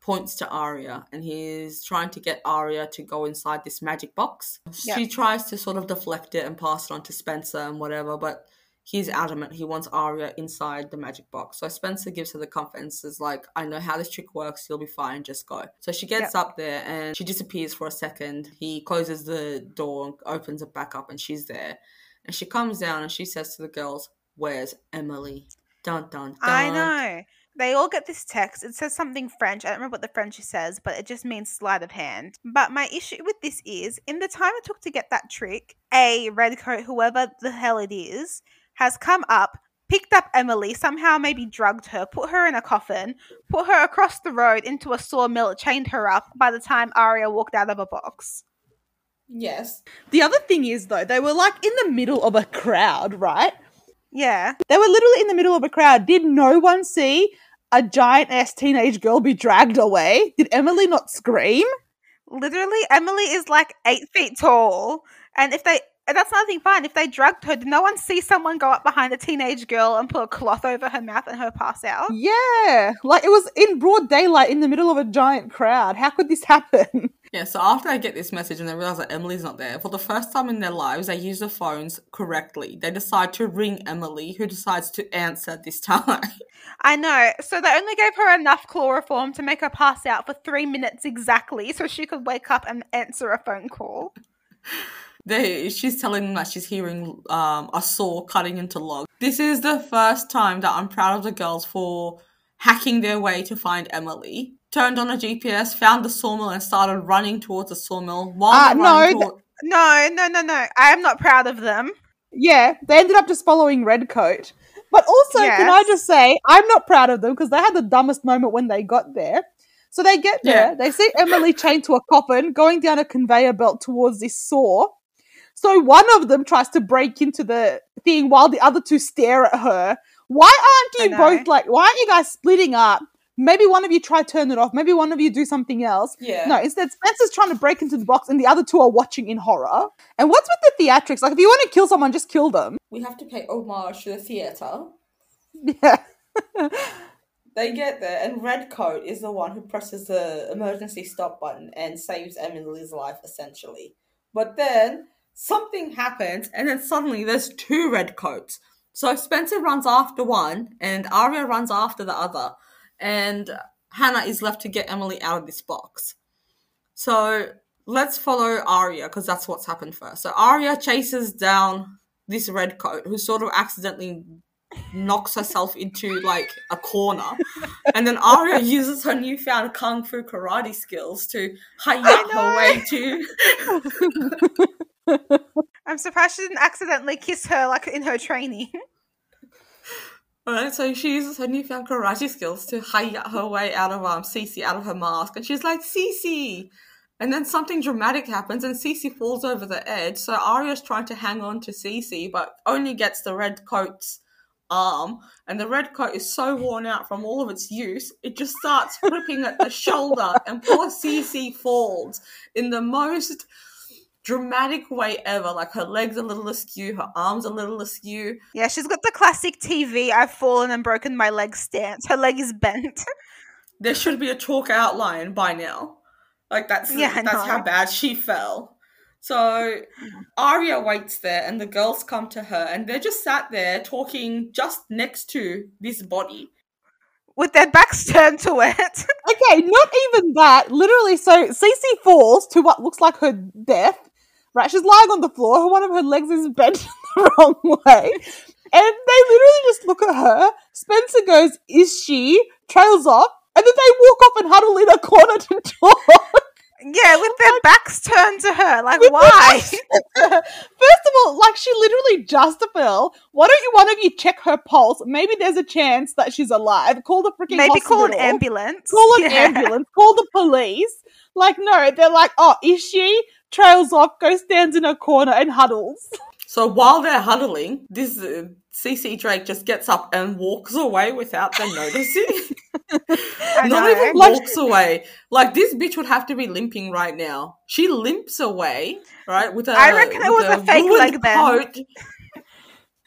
points to Aria, and he's trying to get Aria to go inside this magic box. Yeah. She tries to sort of deflect it and pass it on to Spencer and whatever, but he's adamant he wants Aria inside the magic box. So Spencer gives her the confidence, is like, I know how this trick works, you'll be fine, just go. So she gets up there and she disappears for a second. He closes the door and opens it back up and she's there. And she comes down and she says to the girls, Where's Emily? Dun dun dun. I know. They all get this text. It says something French. I don't remember what the French says, but it just means sleight of hand. But my issue with this is, in the time it took to get that trick, a redcoat, whoever the hell it is, has come up, picked up Emily, somehow maybe drugged her, put her in a coffin, put her across the road into a sawmill, chained her up by the time Aria walked out of a box. Yes. The other thing is, though, they were like in the middle of a crowd, right? Yeah. They were literally in the middle of a crowd. Did no one see a giant ass teenage girl be dragged away? Did Emily not scream? Literally, Emily is like eight feet tall. And if they, and that's another thing, fine. If they drugged her, did no one see someone go up behind a teenage girl and put a cloth over her mouth and her pass out? Yeah, like it was in broad daylight in the middle of a giant crowd. How could this happen? Yeah, so after I get this message and they realize that Emily's not there, for the first time in their lives, they use the phones correctly. They decide to ring Emily, who decides to answer this time. I know. So they only gave her enough chloroform to make her pass out for three minutes exactly so she could wake up and answer a phone call. they, she's telling them that she's hearing um, a saw cutting into logs. This is the first time that I'm proud of the girls for hacking their way to find Emily. Turned on a GPS, found the sawmill, and started running towards the sawmill. While Ah, no, running th- toward- No, no, no, no. I am not proud of them. Yeah, they ended up just following Redcoat. But also, can I just say, I'm not proud of them because they had the dumbest moment when they got there. So they get there, Yeah. they see Emily chained to a coffin going down a conveyor belt towards this saw. So one of them tries to break into the thing while the other two stare at her. Why aren't you both like, why aren't you guys splitting up? Maybe one of you try turn it off. Maybe one of you do something else. yeah. No, instead Spencer's trying to break into the box and the other two are watching in horror. And what's with the theatrics? Like if you want to kill someone, just kill them. We have to pay homage to the theatre. Yeah. They get there, and Redcoat is the one who presses the emergency stop button and saves Emily's life, essentially. But then something happens, and then suddenly there's two Redcoats. So Spencer runs after one, and Aria runs after the other, and Hanna is left to get Emily out of this box. So let's follow Aria because that's what's happened first. So Aria chases down this redcoat who sort of accidentally knocks herself into like a corner, and then Aria uses her newfound kung fu karate skills to hike I her way to. I'm surprised she didn't accidentally kiss her like in her training. Alright, so she uses her newfound karate skills to hike her way out of um CeCe out of her mask, and she's like CeCe. And then something dramatic happens, and CeCe falls over the edge. So Aria's trying to hang on to CeCe, but only gets the red coat's arm. And the red coat is so worn out from all of its use, it just starts ripping at the shoulder, and poor CeCe falls in the most dramatic way ever. Like her legs a little askew, her arms a little askew. yeah, she's got the classic TV I've fallen and broken my leg stance. Her leg is bent. there should be a chalk outline by now. Like that's Yeah, I that's how bad she fell. So mm. Aria waits there and the girls come to her and they're just sat there talking just next to this body. With their backs turned to it. Okay, not even that. Literally, so CeCe falls to what looks like her death. Right, she's lying on the floor. One of her legs is bent the wrong way, and they literally just look at her. Spencer goes, "Is she?" Trails off, and then they walk off and huddle in a corner to talk. yeah, with their backs turned to her. Like, why? backs to her. First of all, like she literally just fell. Why don't you one of you check her pulse? Maybe there's a chance that she's alive. Call the freaking Maybe call an ambulance. call an Yeah. ambulance, call the police. Like, no, they're like, oh, is she? Trails off, goes stands in a corner and huddles. So while they're huddling, this uh, CeCe Drake just gets up and walks away without them noticing. Not even walks away. Like this bitch would have to be limping right now. She limps away, right? With a I reckon it was a fake leg then. coat.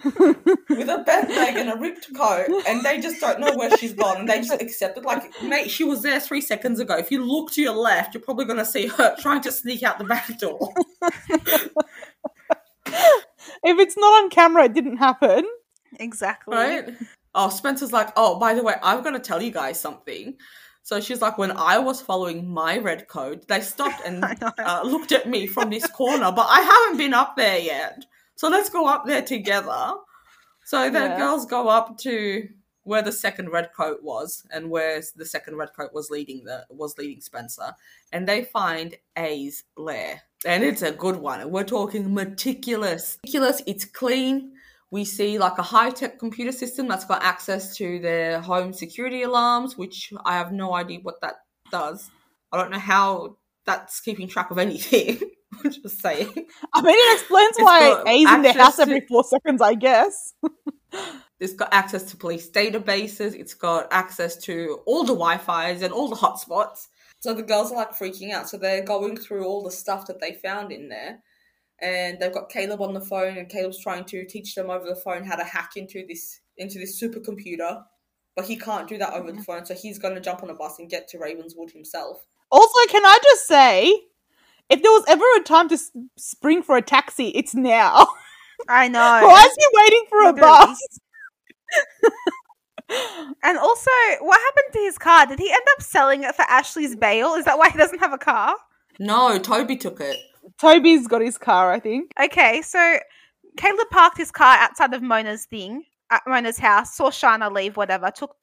With a bent leg and a ripped coat, and they just don't know where she's gone, and they just accept it. Like, mate, she was there three seconds ago. If you look to your left, you're probably gonna see her trying to sneak out the back door. if it's not on camera, it didn't happen. Exactly. right? Oh, Spencer's like, oh, by the way, I'm gonna tell you guys something. So she's like, when I was following my red code, they stopped and uh, looked at me from this corner, but I haven't been up there yet. So let's go up there together. So the Yeah. girls go up to where the second red coat was, and where the second red coat was leading the was leading Spencer, and they find A's lair, and it's a good one. We're talking meticulous, meticulous. It's clean. We see like a high tech computer system that's got access to their home security alarms, which I have no idea what that does. I don't know how that's keeping track of anything. I'm just saying. I mean, it explains It's why A's in their access house to- every four seconds, I guess. It's got access to police databases. It's got access to all the Wi-Fi's and all the hotspots. So the girls are like freaking out. So they're going through all the stuff that they found in there, and they've got Caleb on the phone, and Caleb's trying to teach them over the phone how to hack into this into this supercomputer. But he can't do that over the phone, so he's going to jump on a bus and get to Ravenswood himself. Also, can I just say, if there was ever a time to s- spring for a taxi, it's now. I know. Why is he waiting for a bus? And also, what happened to his car? Did he end up selling it for Ashley's bail? Is that why he doesn't have a car? No, Toby took it. Toby's got his car, I think. Okay, so Caleb parked his car outside of Mona's thing, at Mona's house, saw Shana leave, whatever, took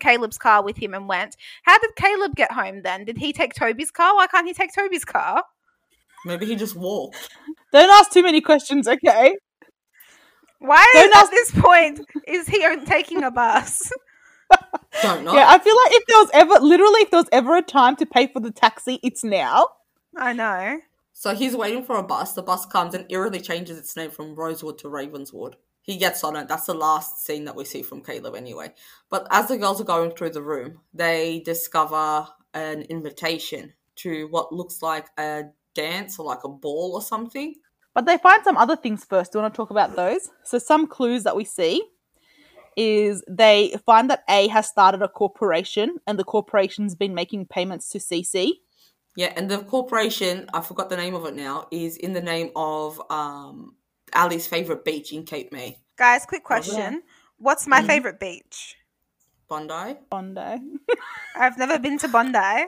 Caleb's car with him and went. How did Caleb get home then? Did he take Toby's car? Why can't he take Toby's car? Maybe he just walked. Don't ask too many questions, okay? Why Don't at ask- this point is he taking a bus? Don't know. Yeah, I feel like if there was ever, literally, if there was ever a time to pay for the taxi, it's now. I know. So he's waiting for a bus. The bus comes and eerily changes its name from Rosewood to Ravenswood. He gets on it. That's the last scene that we see from Caleb, anyway. But as the girls are going through the room, they discover an invitation to what looks like a dance or like a ball or something. But they find some other things first. Do you want to talk about those? So, some clues that we see is they find that A has started a corporation and the corporation's been making payments to CeCe. Yeah, and the corporation, I forgot the name of it now, is in the name of um, Ali's favorite beach in Cape May, Guys, quick question. What's my Mhm. favorite beach? Bondi. Bondi. I've never been to Bondi.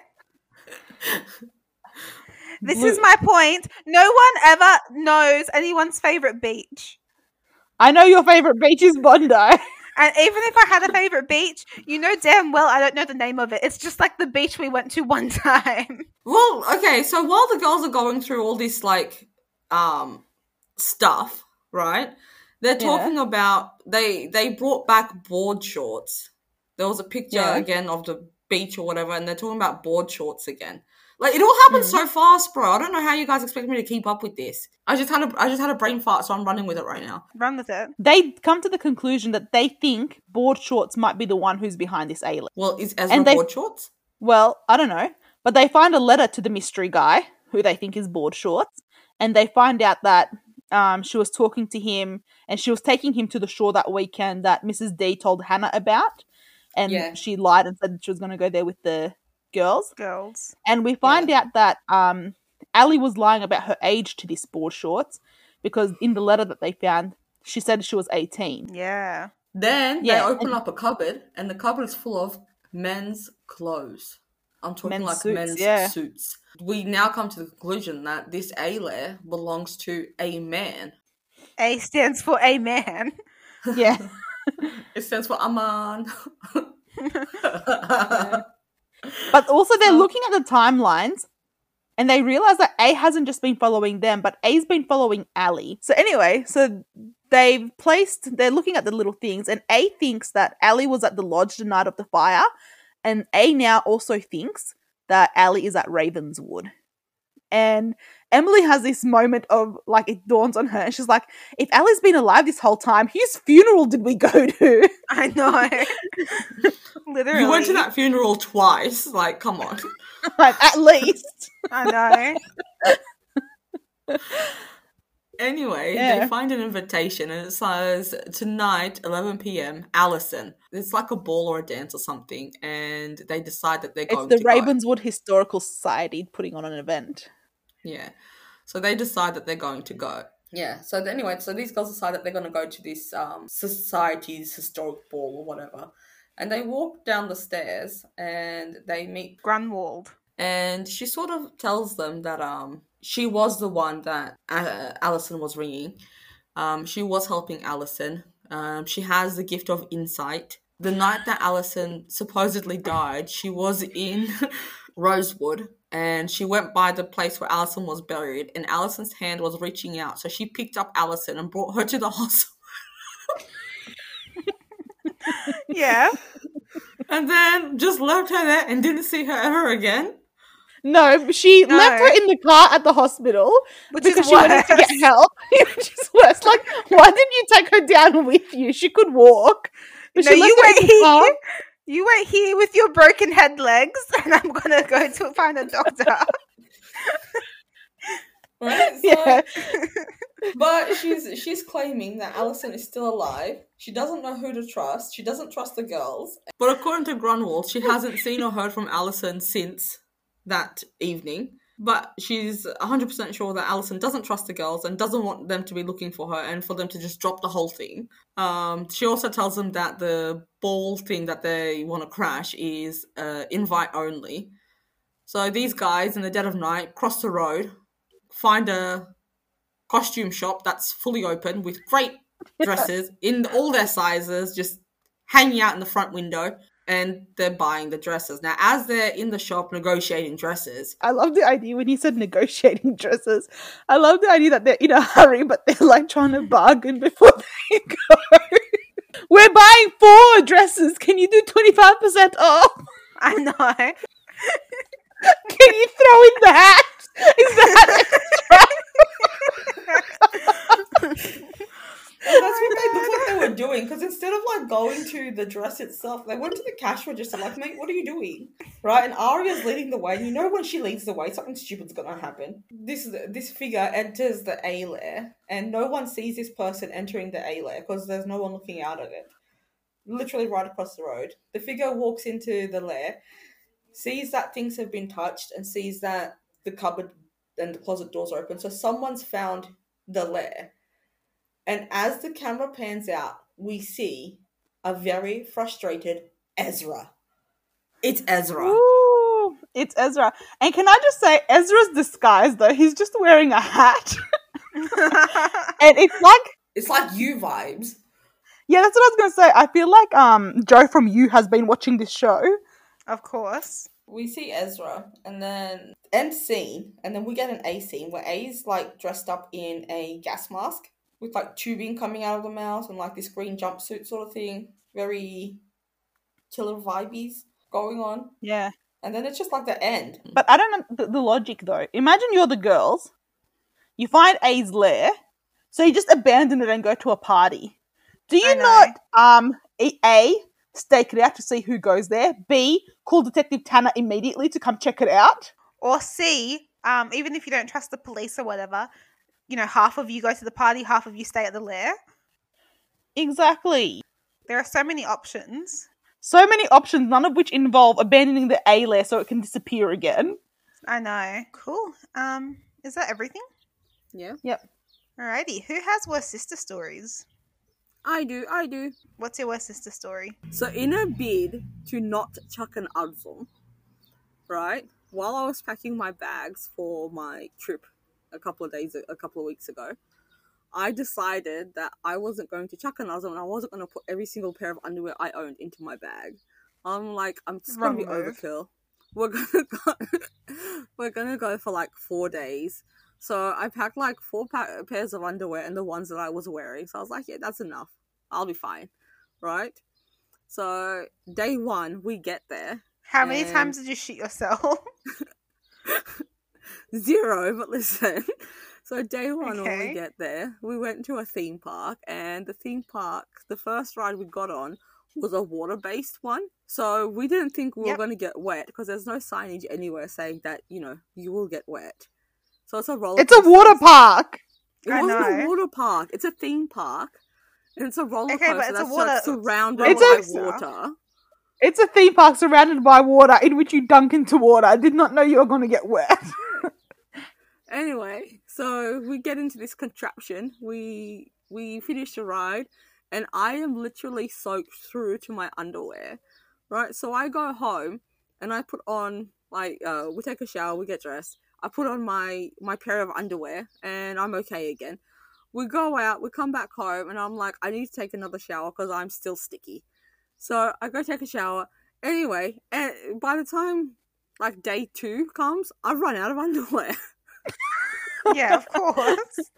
This Blue- is my point. No one ever knows anyone's favorite beach. I know your favorite beach is Bondi. And even if I had a favorite beach, you know damn well I don't know the name of it. It's just like the beach we went to one time. Well, okay, so while the girls are going through all this like um stuff, right? They're Yeah. talking about they they brought back board shorts. There was a picture Yeah. again of the beach or whatever, and they're talking about board shorts again. Like it all happened Mm. so fast, bro. I don't know how you guys expect me to keep up with this. I just had a I just had a brain fart, so I'm running with it right now. Run with it. They come to the conclusion that they think Board Shorts might be the one who's behind this alien. Well, is Ezra And they- board shorts? Well, I don't know. But they find a letter to the mystery guy, who they think is Board Shorts, and they find out that um, she was talking to him and she was taking him to the shore that weekend that Mrs. D told Hanna about. And Yeah. she lied and said that she was going to go there with the girls. Girls. And we find out that um, Ali was lying about her age to this Board Shorts because in the letter that they found, she said she was 18. Yeah. Then Yeah, they open up a cupboard, and the cupboard is full of men's clothes. I'm talking Men's like suits, men's yeah. suits. We now come to the conclusion that this A layer belongs to a man. A stands for a man. Yeah. It stands for Aman. But also, they're So- looking at the timelines and they realize that A hasn't just been following them, but A's been following Ali. So, anyway, so they've placed, they're looking at the little things, and A thinks that Ali was at the lodge the night of the fire, and A now also thinks that Ali is at Ravenswood. And Emily has this moment of like it dawns on her, and she's like, "If Ali's been alive this whole time, whose funeral did we go to?" I know. Literally. You went to that funeral twice. Like, come on. Like, at least. I know. Anyway, Yeah. they find an invitation and it says tonight, 11 p.m. Alison. It's like a ball or a dance or something, and they decide that they're It's going the to go. The Ravenswood Historical Society putting on an event. Yeah. So they decide that they're going to go. Yeah. So anyway, so these girls decide that they're going to go to this um, society's historic ball or whatever, and they walk down the stairs and they meet Grunwald. and she sort of tells them that um she was the one that uh, Alison was ringing. Um, she was helping Alison. Um, she has the gift of insight. The night that Alison supposedly died, she was in Rosewood and she went by the place where Alison was buried, and Alison's hand was reaching out. So she picked up Alison and brought her to the hospital. Yeah. And then just left her there and didn't see her ever again. No, she No. left her in the car at the hospital Which because she wanted to get help. Which is worse. Like, why didn't you take her down with you? She could walk. But No, she you left her in the car. here. You wait here with your broken head legs, and I'm gonna go to find a doctor. Right? So, Yeah. But she's she's claiming that Alison is still alive. She doesn't know who to trust. She doesn't trust the girls. But according to Grunwald, she hasn't seen or heard from Alison since that evening. But she's 100% sure that Alison doesn't trust the girls and doesn't want them to be looking for her and for them to just drop the whole thing. Um, she also tells them that the ball thing that they want to crash is uh, invite only. So these guys, in the dead of night, cross the road, find a costume shop that's fully open with great dresses in all their sizes, just hanging out in the front window, and they're buying the dresses. Now, as they're in the shop negotiating dresses, I love the idea when he said negotiating dresses. I love the idea that they're in a hurry, but they're like trying to bargain before they go. We're buying four dresses. Can you do 25% off? I know. Can you throw in the hat? Is that extra? And that's what they looked like they oh were doing. Because instead of like going to the dress itself, they went to the cash register. Like, mate, what are you doing? Right? And Aria's leading the way. And you know when she leads the way, something stupid's gonna happen. This this figure enters the A lair, and no one sees this person entering the A lair because there's no one looking out at it. Literally right across the road. The figure walks into the lair, sees that things have been touched, and sees that the cupboard and the closet doors are open. So someone's found the lair. And as the camera pans out, we see a very frustrated Ezra. It's Ezra. Ooh, it's Ezra. And can I just say, Ezra's disguise though, he's just wearing a hat. and it's like, It's like you vibes. yeah, that's what I was gonna say. I feel like um Joe from You has been watching this show. of course. We see Ezra, and then end scene, and then we get an A scene where A is like dressed up in a gas mask with like tubing coming out of the mouth and like this green jumpsuit sort of thing. Very killer vibes going on. Yeah. And then it's just like the end. But I don't know the, the logic though. Imagine you're the girls, you find A's lair, so you just abandon it and go to a party. Do you not um A- A stake it out to see who goes there? B call Detective Tanner immediately to come check it out? Or C, um, even if you don't trust the police or whatever, you know, half of you go to the party, half of you stay at the lair. Exactly. There are so many options. So many options, none of which involve abandoning the A lair so it can disappear again. I know. Cool. Um, is that everything? Yeah. Yep. Alrighty. Who has worst sister stories? I do, I do. What's your worst sister story? So, in a bid to not chuck an Advil, right, while I was packing my bags for my trip a couple of days, a couple of weeks ago, I decided that I wasn't going to chuck an Advil and I wasn't going to put every single pair of underwear I owned into my bag. I'm like, I'm just going to be overkill. We're gonna go. we're gonna go for like four days. So I packed like four pa- pairs of underwear and the ones that I was wearing. So I was like, yeah, that's enough. I'll be fine, right? So day one, we get there How many times did you shoot yourself? zero. But listen, so day one when we get there, we went to a theme park, and the theme park, the first ride we got on was a water based one. So we didn't think we were going to get wet because there's no signage anywhere saying that, you know, you will get wet. So it's a roller It's a water park. It I wasn't know. a water park. It's a theme park. And it's a roller Okay, coaster but it's a that's water- surrounded It's by a- water. It's a theme park surrounded by water in which you dunk into water. I did not know you were going to get wet. Anyway, so we get into this contraption. We we finish the ride, and I am literally soaked through to my underwear. Right, so I go home and I put on like uh, we take a shower, we get dressed. I put on my my pair of underwear, and I'm okay again. We go out, we come back home, and I'm like, I need to take another shower because I'm still sticky. So I go take a shower. Anyway, and by the time like day two comes, I've run out of underwear. Yeah, of course.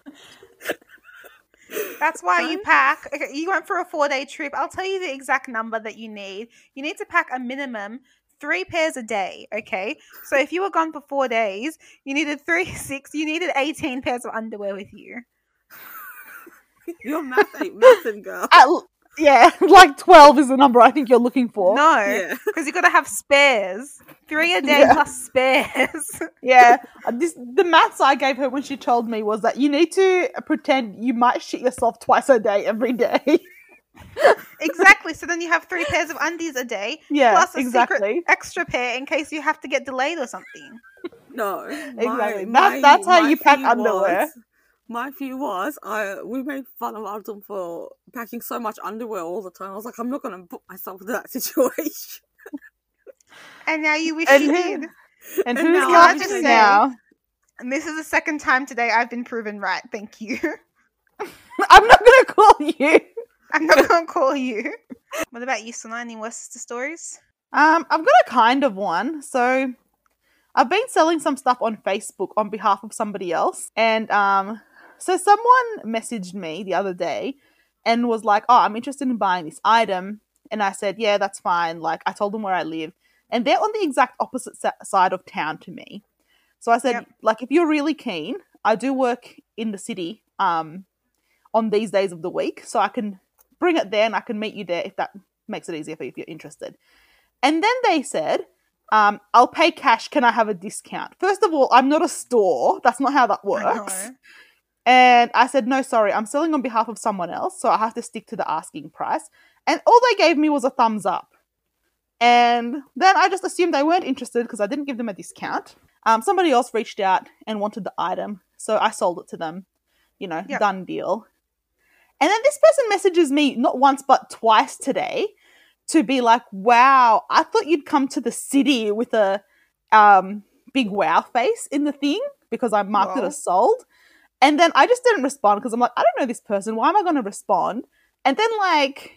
That's why you pack. Okay, you went for a four day trip. I'll tell you the exact number that you need. You need to pack a minimum three pairs a day. Okay, so if you were gone for four days, you needed three six. You needed eighteen pairs of underwear with you. Your math ain't mathing, girl. At l- yeah, like 12 is the number I think you're looking for. No, Yeah. because you've got to have spares. Three a day Yeah. plus spares. Yeah, uh, this the maths I gave her when she told me was that you need to pretend you might shit yourself twice a day every day. exactly. So then you have three pairs of undies a day, yeah, plus a exactly. secret extra pair in case you have to get delayed or something. No, Exactly. That's- that's how you pack underwear. was- my fear was, I we made fun of Artem for packing so much underwear all the time. I was like, I'm not gonna put myself into that situation. And now you wish And you who- did. And And who's now I laughing just say- now? And this is the second time today I've been proven right. Thank you. I'm not gonna call you. I'm not going to call you. What about you, Sona? Any Worcester stories? Um, I've got a kind of one. So, I've been selling some stuff on Facebook on behalf of somebody else, and um, so someone messaged me the other day and was like, "Oh, I'm interested in buying this item," and I said, "Yeah, that's fine." Like, I told them where I live, and they're on the exact opposite side of town to me. So I said, Yep. "Like, if you're really keen, I do work in the city um, on these days of the week, so I can bring it there and I can meet you there if that makes it easier for you if you're interested." And then they said, um, I'll pay cash. Can I have a discount? First of all, I'm not a store. That's not how that works. And I said, no, sorry, I'm selling on behalf of someone else, so I have to stick to the asking price. And all they gave me was a thumbs up. And then I just assumed they weren't interested because I didn't give them a discount. Um, somebody else reached out and wanted the item, so I sold it to them. You know, Yep. done deal. And then this person messages me not once but twice today to be like, "Wow, I thought you'd come to the city with a um, big wow face in the thing because I marked it as sold." And then I just didn't respond because I'm like, I don't know this person. Why am I going to respond? And then like,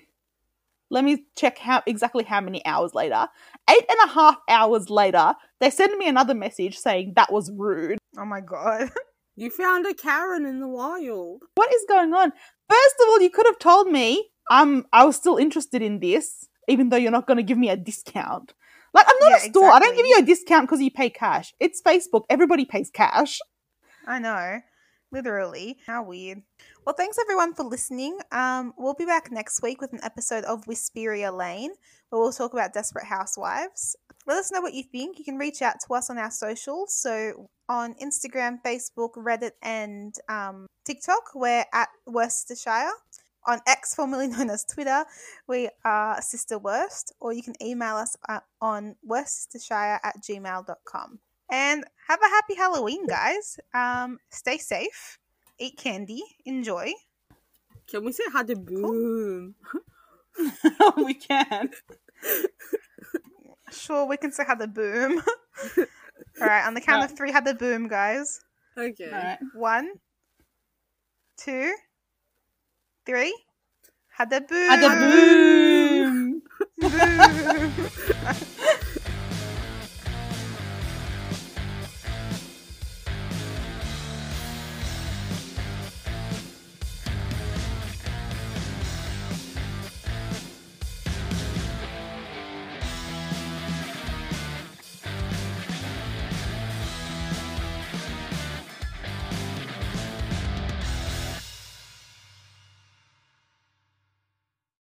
let me check how exactly how many hours later. Eight and a half hours later, they send me another message saying that was rude. Oh my god. You found a Karen in the wild. What is going on? First of all, you could have told me I'm I was still interested in this, even though you're not going to give me a discount. Like I'm not Yeah, a store. I don't give you a discount because you pay cash. It's Facebook. Everybody pays cash. I know. Literally. How weird. Well, thanks everyone for listening. Um, we'll be back next week with an episode of Whisperia Lane, where we'll talk about Desperate Housewives. Let us know what you think. You can reach out to us on our socials. So on Instagram, Facebook, Reddit, and um, TikTok, we're at Worcestershire. On X, formerly known as Twitter, we are Sister Worst, or you can email us uh, on worcestershire at gmail.com. And have a happy Halloween, guys. Um, stay safe, eat candy, enjoy. Can we say had a boom? we can. Sure, we can say had the boom. All right, on the count of three, had the boom, guys. Okay. All right. One, two, three. Had the boom. At the boom. boom.